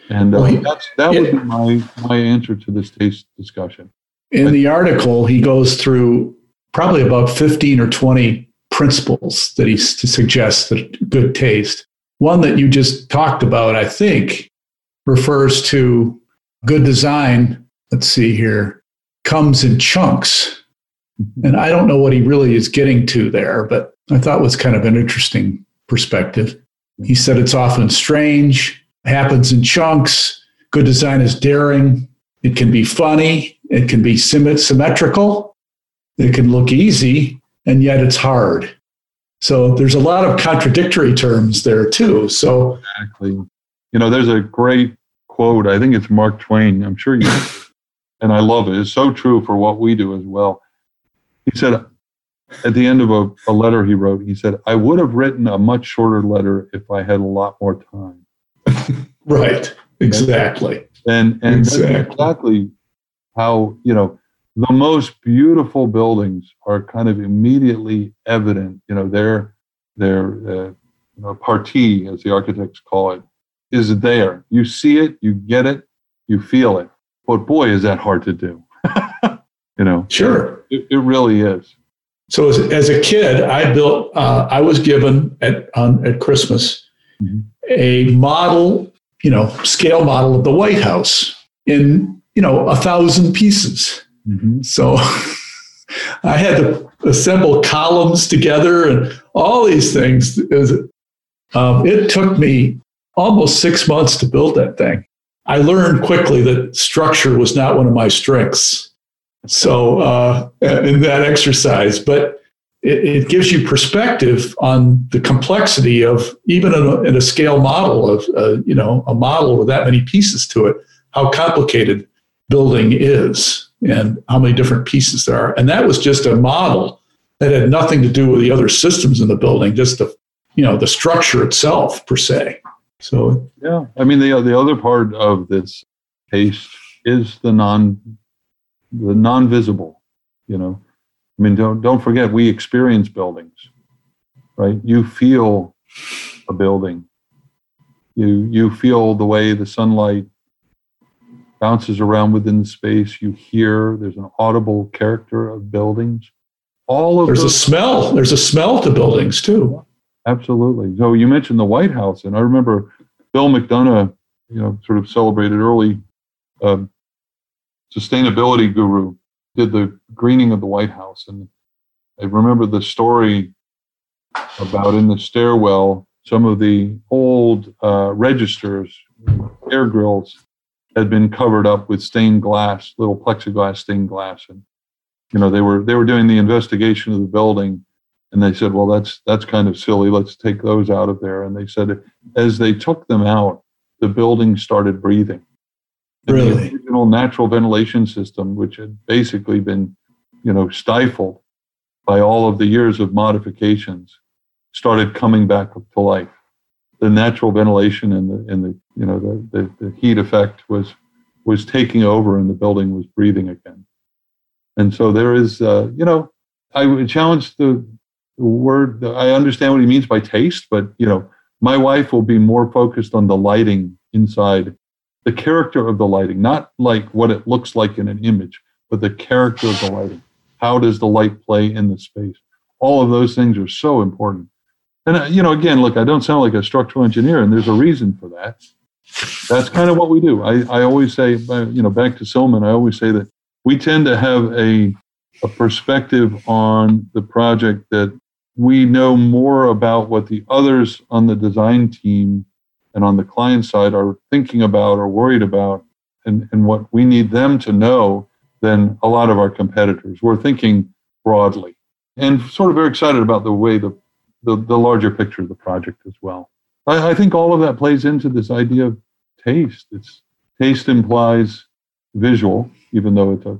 and uh, well, he, that's that would be my my answer to this taste discussion. In the article, he goes through probably about fifteen or twenty principles that he suggests that good taste. One that you just talked about, I think, refers to good design. Let's see here comes in chunks. Mm-hmm. And I don't know what he really is getting to there, but I thought was kind of an interesting perspective. He said it's often strange, happens in chunks. Good design is daring. It can be funny. It can be symmetrical. It can look easy, and yet it's hard. So there's a lot of contradictory terms there too. So exactly. You know, there's a great quote. I think it's Mark Twain. I'm sure you [laughs] and I love it. It's so true for what we do as well. He said at the end of a, a letter he wrote, he said, I would have written a much shorter letter if I had a lot more time. [laughs] right. Exactly. And and exactly. exactly how, you know, the most beautiful buildings are kind of immediately evident. You know, their their uh, you know, parti, as the architects call it, is there. You see it, you get it, you feel it. But boy, is that hard to do. [laughs] you know, sure, it, it really is. So as, as a kid, I built. Uh, I was given at on, at Christmas mm-hmm. a model, you know, scale model of the White House in you know a thousand pieces. Mm-hmm. So [laughs] I had to assemble columns together and all these things. It, was, um, it took me almost six months to build that thing. I learned quickly that structure was not one of my strengths. So uh, in that exercise, but it, it, gives you perspective on the complexity of even in a, in a scale model of uh, you know a model with that many pieces to it, how complicated building is and how many different pieces there are. And that was just a model that had nothing to do with the other systems in the building, just the you know the structure itself per se. So yeah, I mean the the other part of this case is the non the non visible. You know, I mean don't don't forget we experience buildings, right? You feel a building. You you feel the way the sunlight bounces around within the space. You hear there's an audible character of buildings. All of there's those- a smell. There's a smell to buildings too. Absolutely. So you mentioned the White House, and I remember Bill McDonough, you know, sort of celebrated early um, sustainability guru, did the greening of the White House, and I remember the story about in the stairwell some of the old uh, registers, air grills, had been covered up with stained glass, little plexiglass stained glass, and you know they were they were doing the investigation of the building and they said, well, that's that's kind of silly. Let's take those out of there. And they said, as they took them out, the building started breathing. And really? The original natural ventilation system, which had basically been, you know, stifled by all of the years of modifications, started coming back to life. The natural ventilation and the and the you know the, the, the heat effect was was taking over, and the building was breathing again. And so there is, uh, you know, I would challenge the word i understand what he means by taste but you know my wife will be more focused on the lighting inside the character of the lighting not like what it looks like in an image but the character of the lighting. How does the light play in the space? All of those things are so important. And uh, you know again look i don't sound like a structural engineer and there's a reason for that. That's kind of what we do. I, I always say uh, you know back to Silman i always say that we tend to have a a perspective on the project that we know more about what the others on the design team and on the client side are thinking about or worried about and, and what we need them to know than a lot of our competitors. We're thinking broadly and sort of very excited about the way the, the, the larger picture of the project as well. I, I think all of that plays into this idea of taste. It's taste implies visual, even though it's a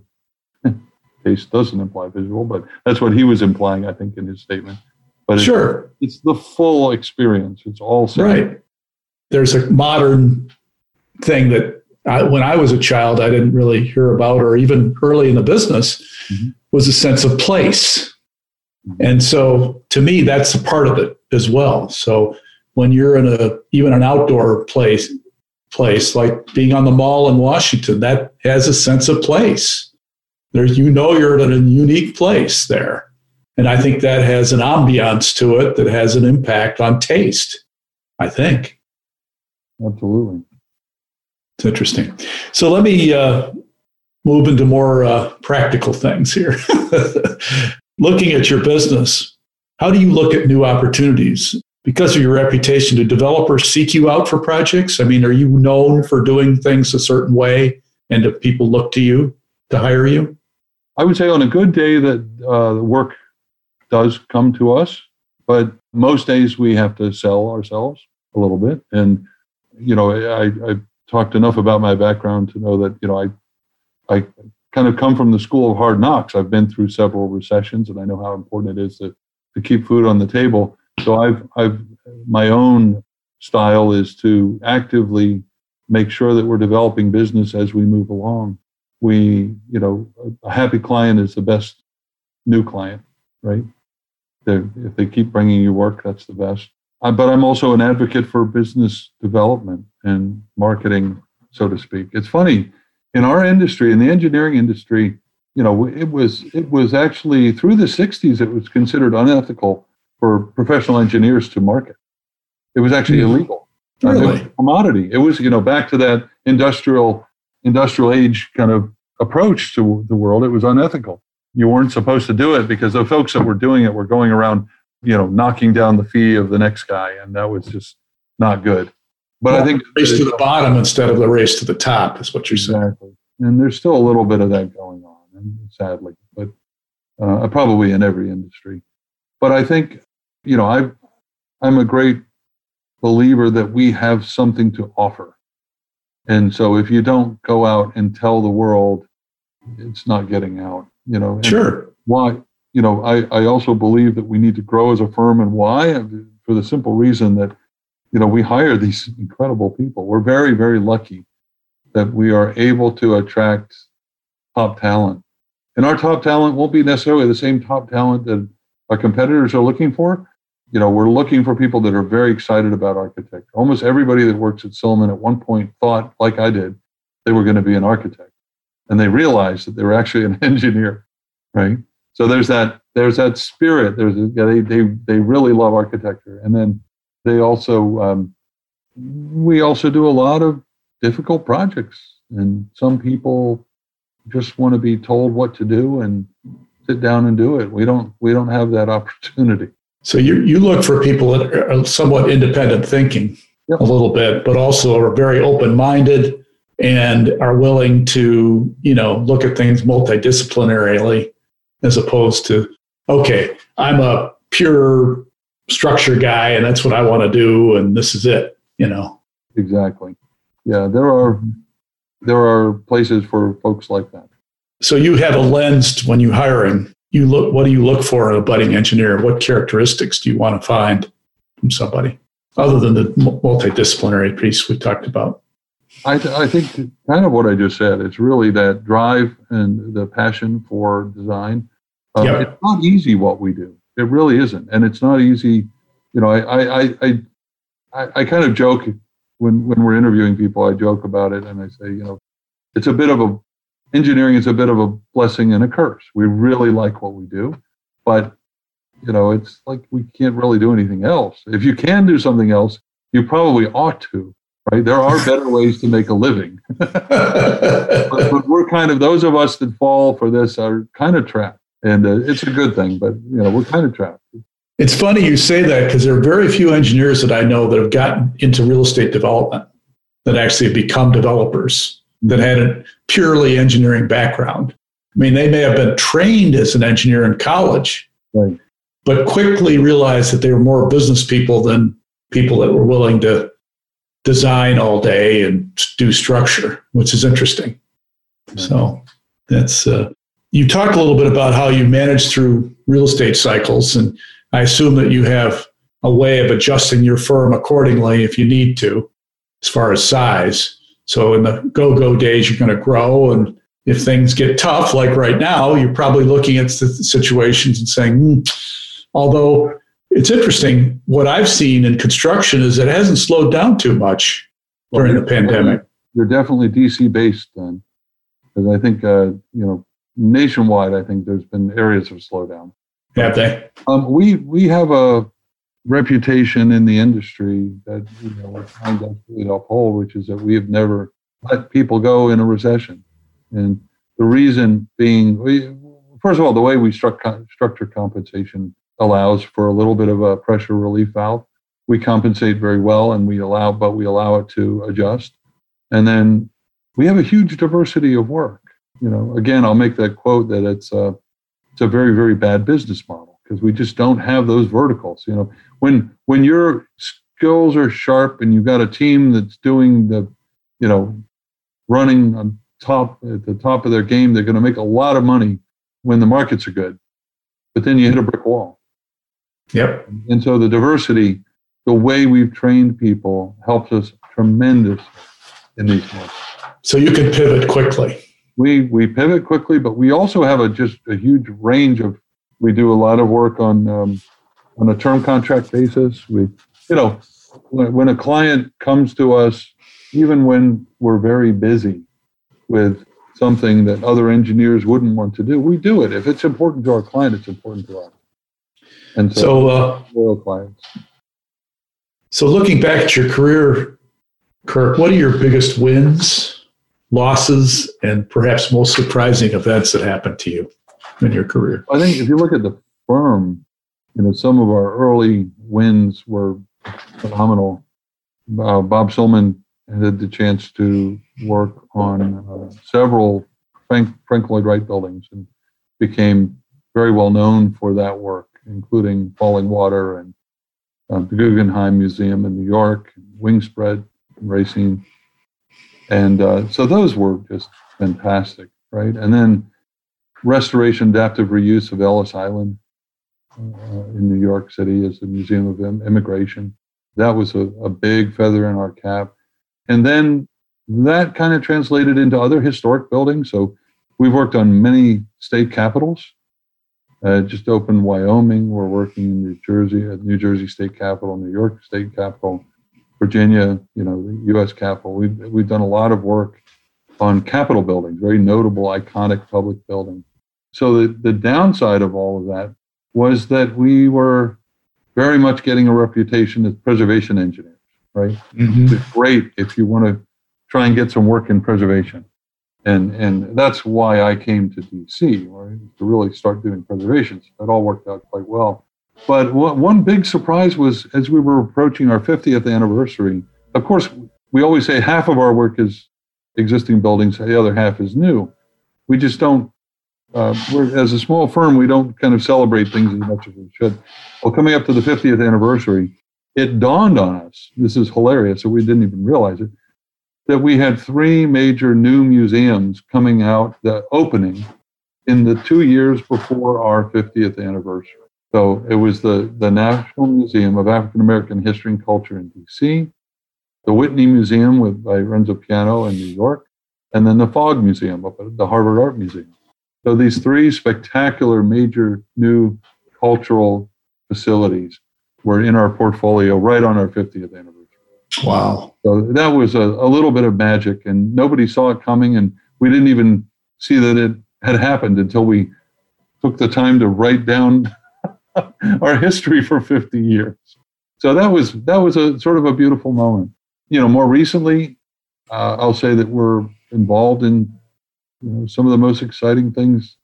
taste doesn't imply visual, but that's what he was implying, I think, in his statement. But sure, it's, it's the full experience. It's all right. There's a modern thing that I, when I was a child, I didn't really hear about, or even early in the business, mm-hmm. was a sense of place. Mm-hmm. And so, to me, that's a part of it as well. So, when you're in a even an outdoor place, place like being on the mall in Washington, that has a sense of place. There's, you know, you're in a unique place there. And I think that has an ambiance to it that has an impact on taste, I think. Absolutely. It's interesting. So let me uh, move into more uh, practical things here. [laughs] Looking at your business, how do you look at new opportunities? Because of your reputation, do developers seek you out for projects? I mean, are you known for doing things a certain way? And do people look to you to hire you? I would say on a good day that uh, work does come to us, but most days we have to sell ourselves a little bit. And you know, I, I've talked enough about my background to know that you know I I kind of come from the school of hard knocks. I've been through several recessions, and I know how important it is to to keep food on the table. So I've I've my own style is to actively make sure that we're developing business as we move along we, you know, a happy client is the best new client, right? They're, if they keep bringing you work, that's the best. Uh, but I'm also an advocate for business development and marketing, so to speak. It's funny in our industry, in the engineering industry, you know, it was it was actually through the '60s it was considered unethical for professional engineers to market. It was actually mm-hmm. illegal. Really? Uh, it was a commodity. It was, you know, back to that industrial industrial age kind of approach to the world. It was unethical. You weren't supposed to do it because the folks that were doing it were going around, you know, knocking down the fee of the next guy, and that was just not good. But well, I think race to the bottom instead of the race to the top is what you're saying. Exactly. And there's still a little bit of that going on, and sadly, but uh, probably in every industry. But I think, you know, I I'm a great believer that we have something to offer. And so if you don't go out and tell the world, it's not getting out, you know. Sure. Why? You know, I, I also believe that we need to grow as a firm and why? For the simple reason that, you know, we hire these [laughs] incredible people. We're very, very lucky that we are able to attract top talent. And our top talent won't be necessarily the same top talent that our competitors are looking for, you know, we're looking for people that are very excited about architecture. Almost everybody that works at Silman at one point thought, like I did, they were going to be an architect, and they realized that they were actually an [laughs] engineer, right? So there's that there's that spirit. There's a, they they they really love architecture, and then they also um, we also do a lot of difficult projects, and some people just want to be told what to do and sit down and do it. We don't we don't have that [laughs] opportunity. So you you look for people that are somewhat independent thinking yep. a little bit, but also are very open minded and are willing to you know look at things multidisciplinarily as opposed to okay i'm a pure structure guy and that's what i want to do and this is it you know? Exactly. Yeah there are there are places for folks like that. So you have a lens when you hiring you look what do you look for in a budding engineer? What characteristics do you want to find from somebody? Other than the multidisciplinary piece we talked about. I, th- I think kind of what i just said it's really that drive and the passion for design. Um, yep. it's not easy what we do. It really isn't. And it's not easy you know i i i i, I kind of joke when when we're interviewing people i joke about it and i say you know it's a bit of a engineering is a bit of a blessing and a curse. We really like what we do, but you know, it's like we can't really do anything else. If you can do something else, you probably ought to, right? There are better ways to make a living. [laughs] but, but, we're kind of those of us that fall for this are kind of trapped, and uh, it's a good thing. But you know, we're kind of trapped. It's funny you say that because there are very few engineers that I know that have gotten into real estate development that actually have become developers that had a purely engineering background. I mean, they may have been trained as an engineer in college, right. but quickly realized that they were more business people than people that were willing to design all day and do structure, which is interesting. Right. So that's, uh, you talked a little bit about how you manage through real estate cycles, and I assume that you have a way of adjusting your firm accordingly if you need to, as far as size. So in the go go days, you're going to grow. And if things get tough, like right now, you're probably looking at situations and saying, hmm. although it's interesting, what I've seen in construction is it hasn't slowed down too much well, during the pandemic. You're definitely DC based then. Because I think, uh, you know, nationwide, I think there's been areas of slowdown. Have they? Um, we we have a reputation in the industry that you know we're trying to uphold, which is that we have never let people go in a recession. And the reason being, we, first of all, the way we struct, structure compensation allows for a little bit of a pressure relief valve. We compensate very well, and we allow, but we allow it to adjust. And then we have a huge diversity of work. You know, again, I'll make that quote that it's a, it's a very, very bad business model because we just don't have those verticals. You know, when when your skills are sharp and you've got a team that's doing the, you know, running on top at the top of their game, they're going to make a lot of money when the markets are good. But then you hit a brick wall. Yep. And so the diversity, the way we've trained people helps us tremendous in these markets. So you can pivot quickly. we we pivot quickly, but we also have a just a huge range of. We do a lot of work on um, on a term contract basis. We, you know, when, when a client comes to us, even when we're very busy with something that other engineers wouldn't want to do, we do it. If it's important to our client, it's important to us. And so, so uh, loyal clients. So, looking back at your career, Kirk, what are your biggest wins, losses, and perhaps most surprising events that happened to you in your career? I think if you look at the firm, you know, some of our early wins were phenomenal. Uh, Bob Silman had the chance to work on uh, several Frank, Frank Lloyd Wright buildings and became very well known for that work, including Falling Water and uh, the Guggenheim Museum in New York, Wingspread Racine. And uh, so those were just fantastic, right? And then restoration, adaptive reuse of Ellis Island in New York City as the Museum of Immigration. That was a, a big feather in our cap. And then that kind of translated into other historic buildings. So we've worked on many state capitals. Uh, just opened Wyoming. We're working in New Jersey at New Jersey State Capitol, New York State Capitol, Virginia, you know, the U.S. Capitol. We've we've done a lot of work on Capitol buildings, very notable, iconic public buildings. So the, the downside of all of that was that we were very much getting a reputation as preservation engineers, right? Mm-hmm. It's great if you want to try and get some work in preservation. And, and that's why I came to DC, right, to really start doing preservations. It all worked out quite well. But one big surprise was as we were approaching our 50th anniversary, of course, we always say half of our work is existing buildings, the other half is new. We just don't uh, as a small firm, we don't kind of celebrate things as much as we should. Well, coming up to the 50th anniversary, it dawned on us this is hilarious, so we didn't even realize it that we had three major new museums coming out, the opening in the two years before our 50th anniversary. So it was the, the National Museum of African American History and Culture in DC, the Whitney Museum with, by Renzo Piano in New York, and then the Fogg Museum up at the Harvard Art Museum. So these three spectacular major new cultural facilities were in our portfolio right on our 50th anniversary. Wow. So that was a, a little bit of magic, and nobody saw it coming, and we didn't even see that it had happened until we took the time to write down [laughs] our history for 50 years. So that was that was a sort of a beautiful moment. You know, more recently, uh, I'll say that we're involved in you know, some of the most exciting things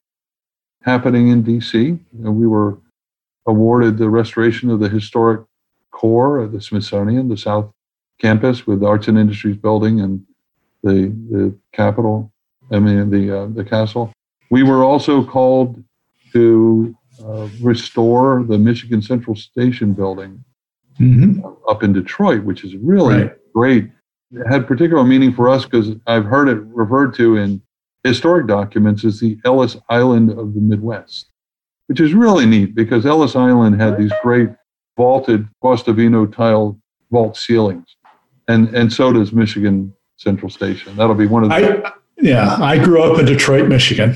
happening in DC. You know, we were awarded the restoration of the historic core of the Smithsonian, the South Campus with the Arts and Industries Building and the the Capitol. I mean the uh, the castle. We were also called to uh, restore the Michigan Central Station building mm-hmm. up in Detroit, which is really right. great. It had particular meaning for us because I've heard it referred to in historic documents as the Ellis Island of the Midwest, which is really neat because Ellis Island had these great vaulted Guastavino tile vault ceilings, and and so does Michigan Central Station. That'll be one of the. I, yeah, I grew up in Detroit, Michigan.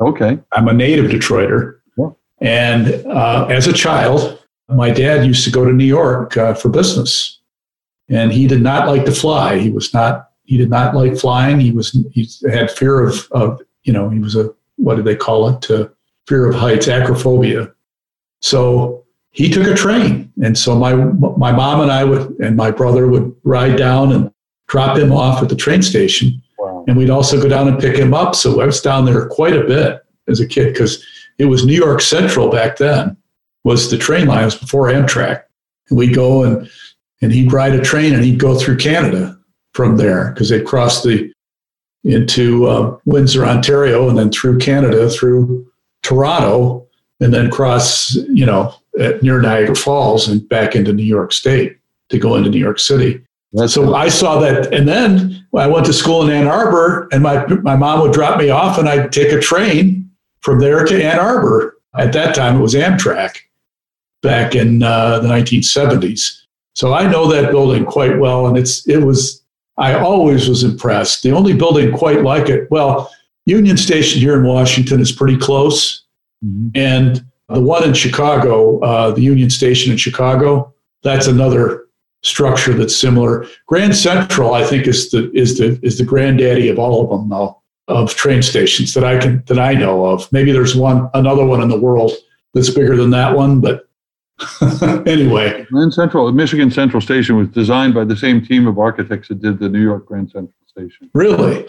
Okay, I'm a native Detroiter, yeah. and uh, as a child, my dad used to go to New York uh, for business, and he did not like to fly. He was not he did not like flying. He was he had fear of of you know he was a what do they call it? To fear of heights, acrophobia. So he took a train, and so my my mom and I would and my brother would ride down and drop him off at the train station, wow. and we'd also go down and pick him up. So I was down there quite a bit as a kid because it was New York Central back then was the train line. It was before Amtrak, and we'd go and and he'd ride a train and he'd go through Canada from there because they crossed the into uh, Windsor, Ontario, and then through Canada, through Toronto, and then cross, you know, at, near Niagara Falls and back into New York State to go into New York City. That's so cool. I saw that, and then I went to school in Ann Arbor, and my my mom would drop me off, and I'd take a train from there to Ann Arbor. At that time, it was Amtrak, back in uh, the 1970s. So I know that building quite well, and it's it was I always was impressed. The only building quite like it, well, Union Station here in Washington is pretty close. Mm-hmm. And the one in Chicago, uh, the Union Station in Chicago, that's another structure that's similar. Grand Central, I think, is the is the is the granddaddy of all of them now of train stations that I can that I know of. Maybe there's one another one in the world that's bigger than that one, but [laughs] anyway. Grand Central, Michigan Central Station was designed by the same team of architects that did the New York Grand Central Station. Really?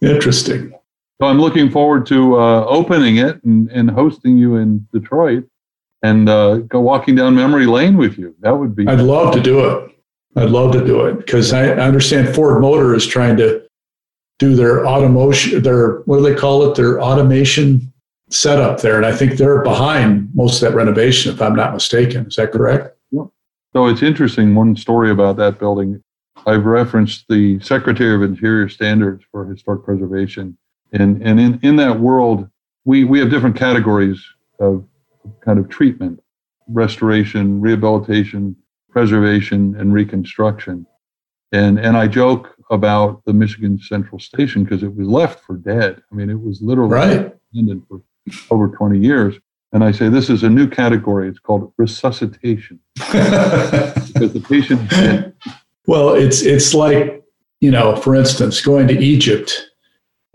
Interesting. So I'm looking forward to uh, opening it and, and hosting you in Detroit and uh, go walking down memory lane with you. That would be. I'd love to do it. I'd love to do it because I understand Ford Motor is trying to do their automation, their what do they call it? Their automation setup there, and I think they're behind most of that renovation, if I'm not mistaken. Is that correct? So it's interesting. One story about that building. I've referenced the Secretary of Interior Standards for Historic Preservation and, and in, in that world, we, we have different categories of kind of treatment restoration, rehabilitation, preservation, and reconstruction. And, and I joke about the Michigan Central Station because it was left for dead. I mean, it was literally right. abandoned for over 20 years. And I say this is a new category. It's called resuscitation [laughs] because the patient. Well, it's it's like you know, for instance, going to Egypt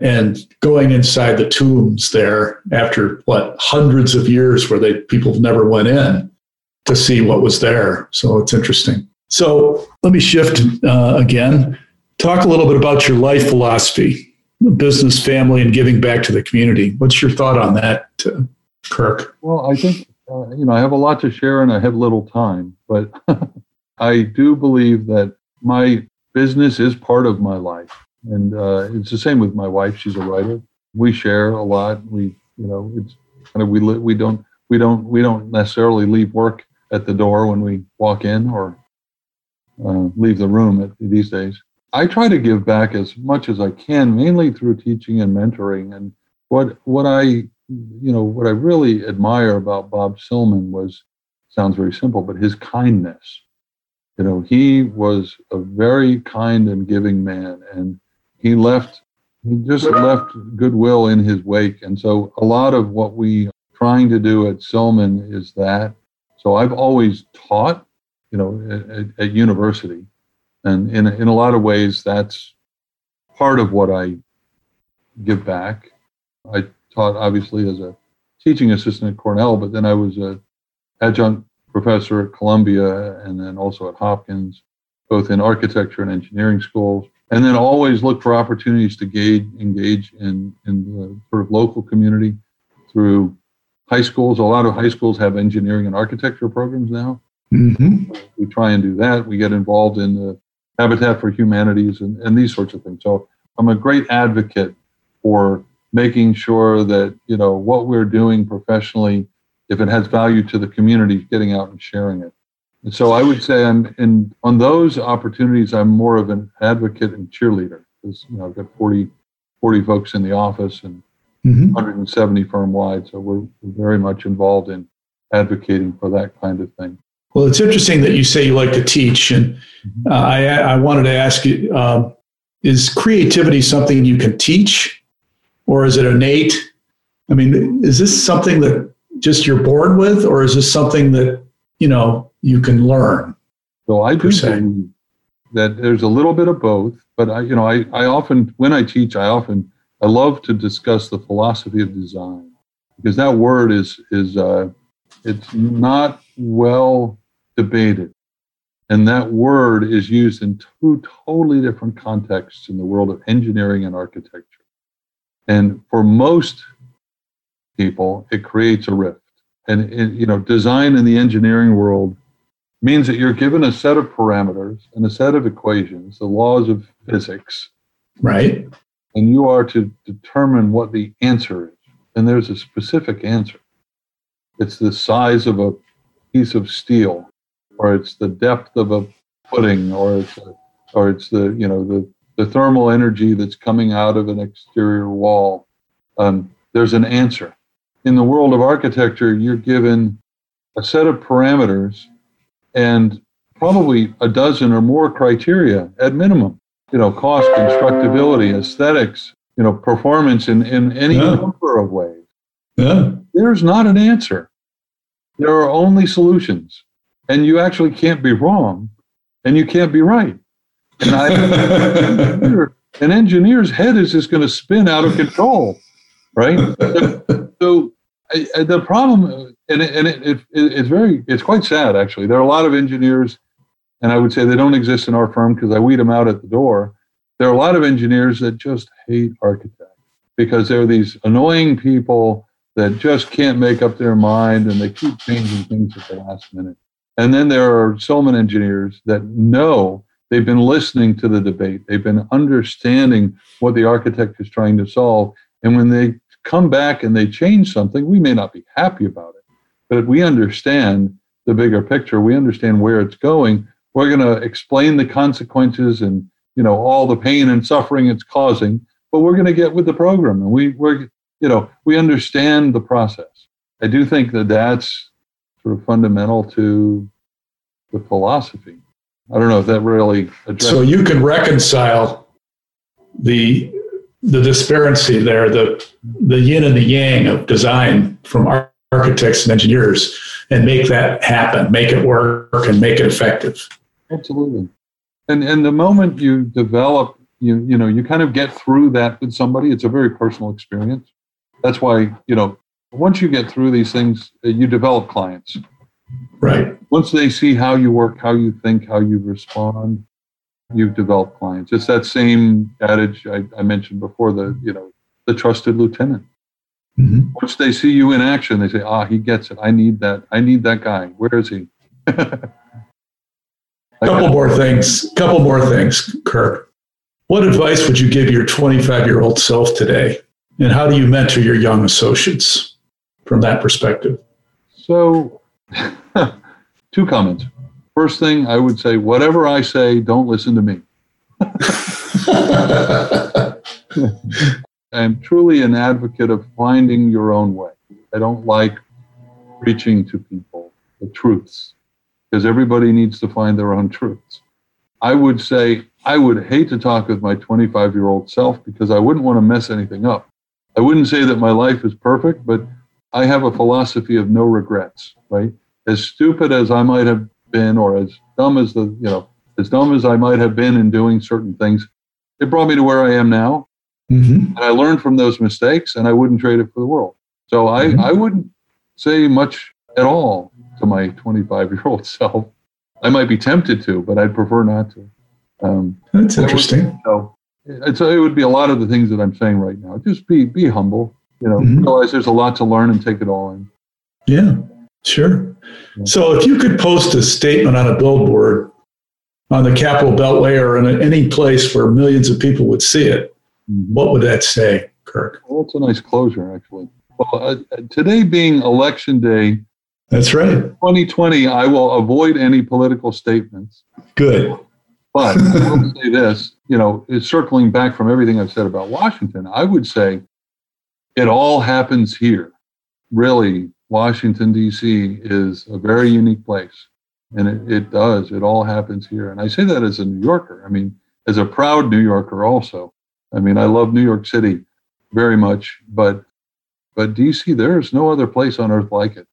and going inside the tombs there after what hundreds of years where they people never went in to see what was there. So it's interesting. So let me shift uh, again. Talk a little bit about your life philosophy, business, family, and giving back to the community. What's your thought on that, uh, Kirk? Well, I think uh, you know I have a lot to share and I have little time, but [laughs] I do believe that my business is part of my life and uh, it's the same with my wife. She's a writer. We share a lot. We, you know, it's kind of we li- we don't we don't we don't necessarily leave work at the door when we walk in or uh, leave the room at, these days. I try to give back as much as I can, mainly through teaching and mentoring. And what what I you know what I really admire about Bob Silman was sounds very simple, but his kindness. You know, he was a very kind and giving man, and he left he just left goodwill in his wake and so a lot of what we are trying to do at Silman is that so I've always taught you know at, at university and in, in a lot of ways that's part of what I give back I taught obviously as a teaching assistant at Cornell but then I was a adjunct professor at Columbia and then also at Hopkins both in architecture and engineering schools and then always look for opportunities to gauge, engage in, in the sort of local community through high schools. A lot of high schools have engineering and architecture programs now. Mm-hmm. We try and do that. We get involved in the Habitat for Humanities and, and these sorts of things. So I'm a great advocate for making sure that you know what we're doing professionally, if it has value to the community, getting out and sharing it. And so I would say I'm in on those opportunities, I'm more of an advocate and cheerleader because you know I've got 40, 40 folks in the office and mm-hmm. 170 firm wide. So we're, we're very much involved in advocating for that kind of thing. Well, it's interesting that you say you like to teach, and uh, I, I wanted to ask you: um, Is creativity something you can teach, or is it innate? I mean, is this something that just you're born with, or is this something that you know you can learn. So I do think that there's a little bit of both, but I, you know, I, I often, when I teach, I often, I love to discuss the philosophy of design because that word is, is, uh, it's not well debated. And that word is used in two totally different contexts in the world of engineering and architecture. And for most people, it creates a rift. And, you know, design in the engineering world means that you're given a set of parameters and a set of equations, the laws of physics. Right. And you are to determine what the answer is. And there's a specific answer. It's the size of a piece of steel, or it's the depth of a pudding, or it's a, or it's the you know the the thermal energy that's coming out of an exterior wall. Um, there's an answer. In the world of architecture, you're given a set of parameters and probably a dozen or more criteria at minimum. You know, cost, constructability, aesthetics, you know, performance in, in any Yeah. number of ways. Yeah. There's not an answer. There are only solutions. And you actually can't be wrong and you can't be right. And I an engineer's head is just going to spin out of control, right? [laughs] so I, I, the problem, and, it, it, it, it's very, it's quite sad actually. There are a lot of engineers, and I would say they don't exist in our firm because I weed them out at the door. There are a lot of engineers that just hate architects because they're these annoying people that just can't make up their mind and they keep changing things at the last minute. And then there are Silman engineers that know they've been listening to the debate, they've been understanding what the architect is trying to solve. And when they come back and they change something, we may not be happy about it, but we understand the bigger picture. We understand where it's going. We're going to explain the consequences and you know all the pain and suffering it's causing, but we're going to get with the program, and we we're you know we understand the process. I do think that that's sort of fundamental to the philosophy. I don't know if that really addresses. So you can reconcile the the disparity there, the the yin and the yang of design from architects and engineers, and make that happen, make it work, and make it effective. Absolutely. And and the moment you develop, you you know, you kind of get through that with somebody. It's a very personal experience. That's why you know once you get through these things, uh, you develop clients. Right. Once they see how you work, how you think, how you respond, you've developed clients. It's that same adage I, I mentioned before. The you know the trusted lieutenant. Mhm. Once they see you in action, they say, "Ah, he gets it. I need that. I need that guy. Where is he?" [laughs] Couple more things. Couple more things, Kirk. What advice would you give your 25 year old self today? And how do you mentor your young associates from that perspective? So, [laughs] two comments. First thing, I would say, whatever I say, don't listen to me. [laughs] I'm truly an advocate of finding your own way. I don't like preaching to people the truths because everybody needs to find their own truths. I would say I would hate to talk with my 25 year old self because I wouldn't want to mess anything up. I wouldn't say that my life is perfect, but I have a philosophy of no regrets, right? As stupid as I might have been, or as dumb as the, you know, as dumb as I might have been in doing certain things, it brought me to where I am now. Mhm. And I learned from those mistakes and I wouldn't trade it for the world. So I, Mhm. I wouldn't say much at all to my 25 year old [laughs] self. I might be tempted to, but I'd prefer not to. Um, That's interesting. so it's, it would be a lot of the things that I'm saying right now. Just be, be humble, you know, Mhm. realize there's a lot to learn and take it all in. Yeah, sure. So if you could post a statement on a billboard on the Capitol Beltway or in any place where millions of people would see it, what would that say, Kirk? Well, that's a nice closure, actually. Well, uh, today being election day, That's right. 2020, I will avoid any political statements. Good. But I will [laughs] say this, you know, circling back from everything I've said about Washington, I would say it all happens here. Really, Washington, D.C. is a very unique place. And it, it does. It all happens here. And I say that as a New Yorker. I mean, as a proud New Yorker also. I mean, I love New York City very much, but but DC, there is no other place on earth like it.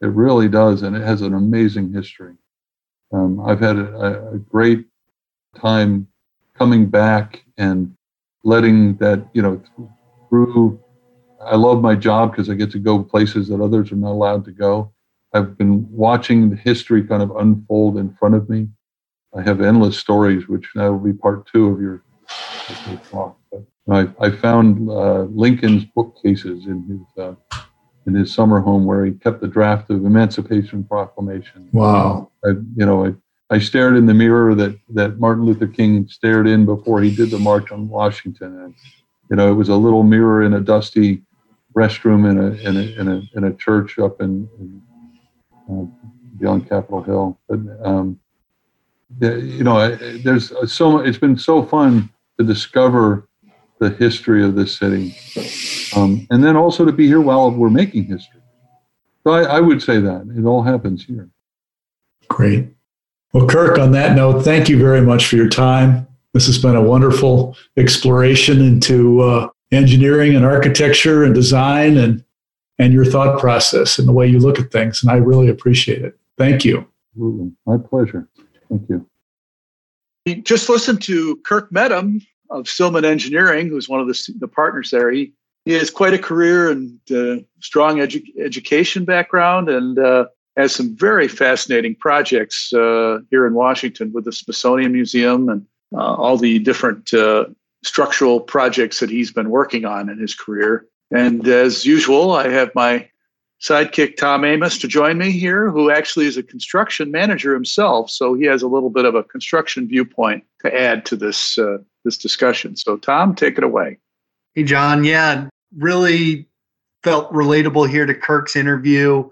It really does, and it has an amazing history. Um, I've had a, a great time coming back and letting that, you know, through. I love my job because I get to go places that others are not allowed to go. I've been watching the history kind of unfold in front of me. I have endless stories, which now will be part two of your, of your talk. But I, I found uh, Lincoln's bookcases in his uh, in his summer home where he kept the draft of Emancipation Proclamation. Wow. I, you know, I, I stared in the mirror that, that Martin Luther King stared in before he did the March on Washington. And, you know, it was a little mirror in a dusty restroom in a, in a, in a, in a church up in, in uh, beyond Capitol Hill. But, um, yeah, you know, I, there's so it's been so fun to discover the history of this city. Um, and then also to be here while we're making history. So I, I would say that it all happens here. Great. Well, Kirk, on that note, thank you very much for your time. This has been a wonderful exploration into uh, engineering and architecture and design and and your thought process and the way you look at things. And I really appreciate it. Thank you. My pleasure. Thank you. We just listened to Kirk Mettam of Silman Engineering, who's one of the, the partners there. He, he has quite a career and uh, strong edu- education background and uh, has some very fascinating projects uh, here in Washington with the Smithsonian Museum and uh, all the different uh, structural projects that he's been working on in his career. And as usual, I have my sidekick Tom Amos to join me here, who actually is a construction manager himself. So he has a little bit of a construction viewpoint to add to this uh, this discussion. So Tom, take it away. Hey John, yeah, really felt relatable here to Kirk's interview,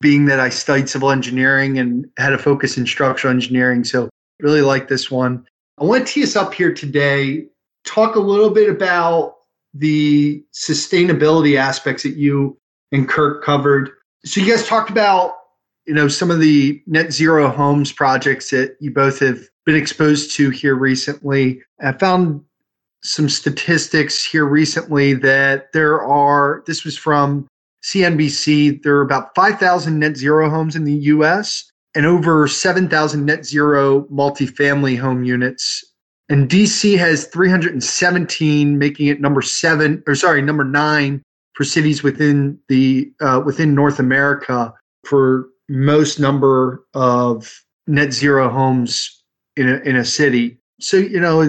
being that I studied civil engineering and had a focus in structural engineering. So really like this one. I want to tee us up here today, talk a little bit about the sustainability aspects that you and Kirk covered. So you guys talked about, you know, some of the net zero homes projects that you both have been exposed to here recently. I found some statistics here recently that there are, this was from CNBC, there are about 5,000 net zero homes in the US and over 7,000 net zero multifamily home units. And DC has 317, making it number seven, or sorry, number nine for cities within the uh, within North America for most number of net zero homes in a, in a city. So you know,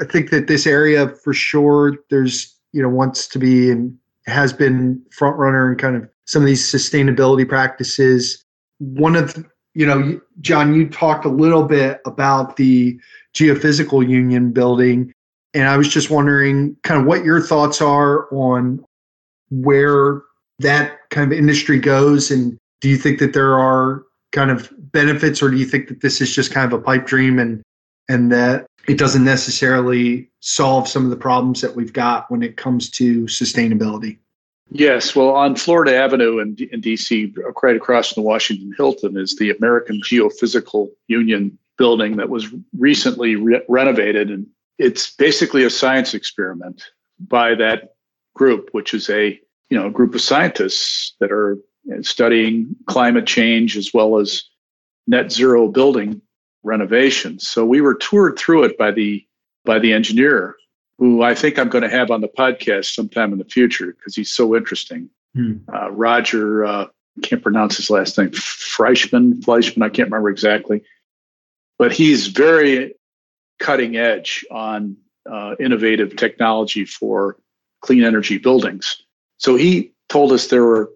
I think that this area for sure there's you know wants to be and has been front runner in kind of some of these sustainability practices. One of you know, John, you talked a little bit about the geophysical union building, and I was just wondering kind of what your thoughts are on where that kind of industry goes? And do you think that there are kind of benefits, or do you think that this is just kind of a pipe dream and and that it doesn't necessarily solve some of the problems that we've got when it comes to sustainability? Yes, well, on Florida Avenue in, in DC, right across from the Washington Hilton, is the American Geophysical Union building that was recently re- renovated, and it's basically a science experiment by that group, which is a you know a group of scientists that are studying climate change as well as net zero building renovations. So we were toured through it by the by the engineer, who I think I'm going to have on the podcast sometime in the future because he's so interesting. Hmm. Uh, Roger, uh, can't pronounce his last name, Fleischman, Fleischman, I can't remember exactly, but he's very cutting edge on uh, innovative technology for clean energy buildings. So he told us there were,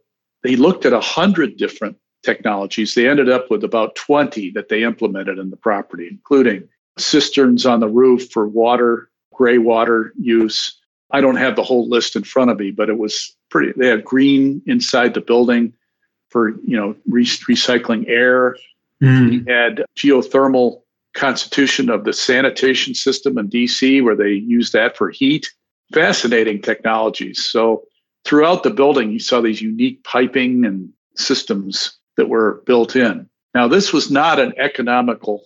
he looked at a hundred different technologies. They ended up with about 20 that they implemented in the property, including cisterns on the roof for water, gray water use. I don't have the whole list in front of me, but it was pretty. They had green inside the building for you know re- recycling air. Mm. We had geothermal constitution of the sanitation system in DC, where they use that for heat fascinating technologies. So throughout the building, you saw these unique piping and systems that were built in. Now, this was not an economical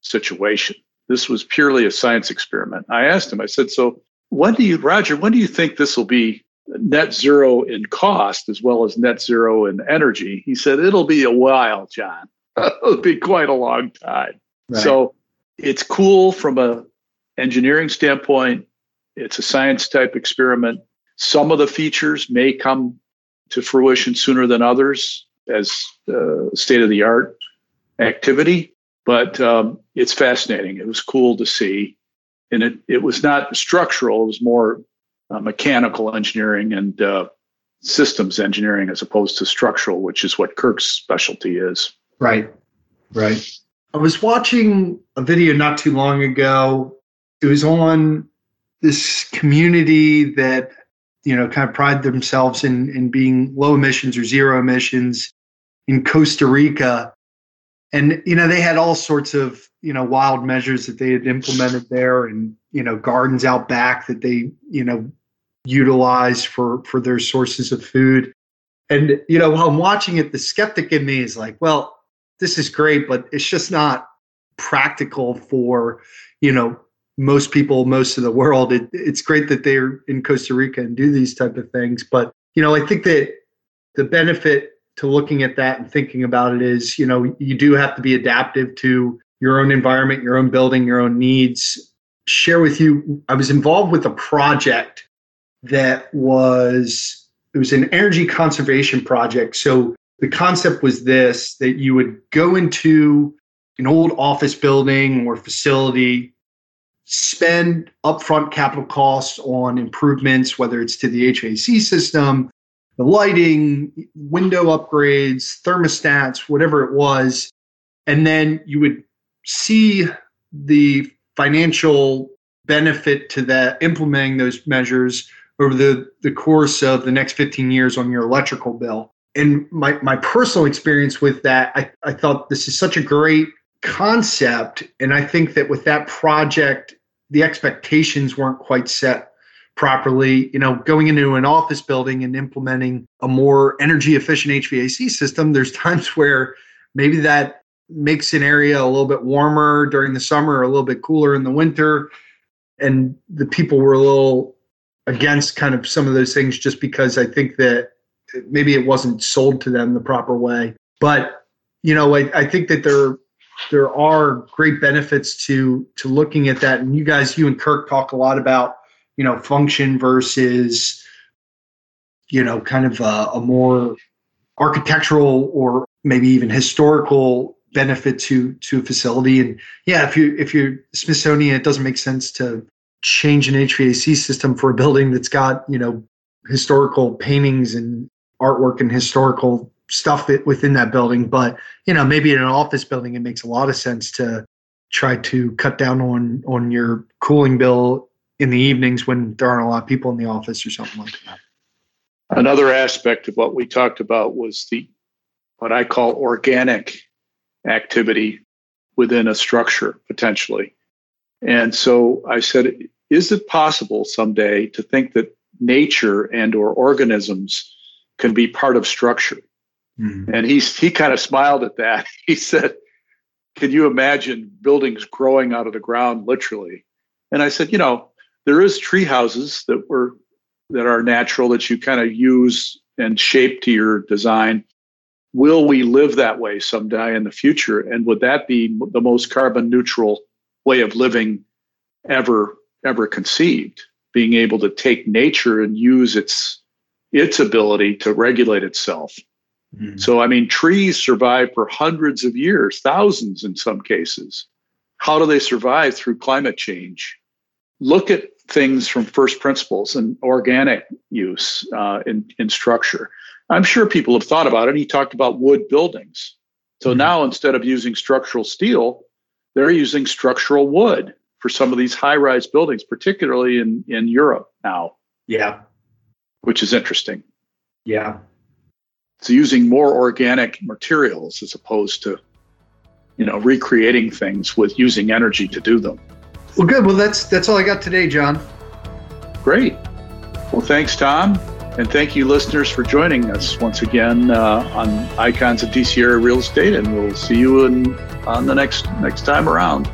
situation. This was purely a science experiment. I asked him, I said, So when do you, Roger, when do you think this will be net zero in cost as well as net zero in energy? He said, It'll be a while, John. [laughs] It'll be quite a long time. Right. So it's cool from a engineering standpoint it's a science type experiment. Some of the features may come to fruition sooner than others as uh, state of the art activity, but um, it's fascinating. It was cool to see. And it, it was not structural, it was more uh, mechanical engineering and uh, systems engineering as opposed to structural, which is what Kirk's specialty is. Right, right. I was watching a video not too long ago. It was on this community that you know kind of pride themselves in in being low emissions or zero emissions in Costa Rica and you know they had all sorts of you know wild measures that they had implemented there and you know gardens out back that they you know utilized for for their sources of food and you know while i'm watching it the skeptic in me is like well this is great but it's just not practical for you know most people, most of the world. It, it's great that they're in Costa Rica and do these type of things. But, you know, I think that the benefit to looking at that and thinking about it is, you know, you do have to be adaptive to your own environment, your own building, your own needs. Share with you, I was involved with a project that was it was an energy conservation project. So the concept was this that you would go into an old office building or facility, spend upfront capital costs on improvements, whether it's to the HVAC system, the lighting, window upgrades, thermostats, whatever it was. And then you would see the financial benefit to that implementing those measures over the, the course of the next 15 years on your electrical bill. And my, my personal experience with that, I, I thought this is such a great concept. And I think that with that project, the expectations weren't quite set properly. You know, going into an office building and implementing a more energy efficient HVAC system, there's times [laughs] where maybe that makes an area a little bit warmer during the summer, or a little bit cooler in the winter. And the people were a little against kind of some of those things just because I think that maybe it wasn't sold to them the proper way. But you know, I, I think that there there are great benefits to to looking at that. And you guys, you and Kirk talk a lot about you know function versus you know kind of a, a more architectural or maybe even historical benefit to to a facility. And yeah, if you if you're Smithsonian, it doesn't make sense to change an HVAC system for a building that's got, you know, historical paintings and artwork and historical stuff within that building. But, you know, maybe in an office building, it makes a lot of sense to try to cut down on on your cooling bill in the evenings when there aren't a lot of people in the office or something like that. Another aspect of what we talked about was the what I call organic activity within a structure potentially. And so I said, is it possible someday to think that nature and or organisms can be part of structure? Mm-hmm. And he's he kind of smiled at that. [laughs] He said, Can you imagine buildings growing out of the ground literally? And I said, you know, there is tree houses that were that are natural that you kind of use and shape to your design. Will we live that way someday in the future? And would that be the most carbon neutral way of living ever ever conceived being able to take nature and use its its ability to regulate itself mm. so i mean trees survive for hundreds of years thousands in some cases how do they survive through climate change look at things from first principles and organic use uh, in, in structure i'm sure people have thought about it he talked about wood buildings so mm. now instead of using structural steel they're using structural wood for some of these high rise buildings, particularly in, in Europe now. Yeah. Which is interesting. Yeah. So using more organic materials as opposed to, you know, recreating things with using energy to do them. Well, good. Well, that's that's all I got today, John. Great. Well, thanks, Tom, and thank you, listeners, for joining us once again uh, on Icons of DC Area Real Estate. And we'll see you in, on the next next time around.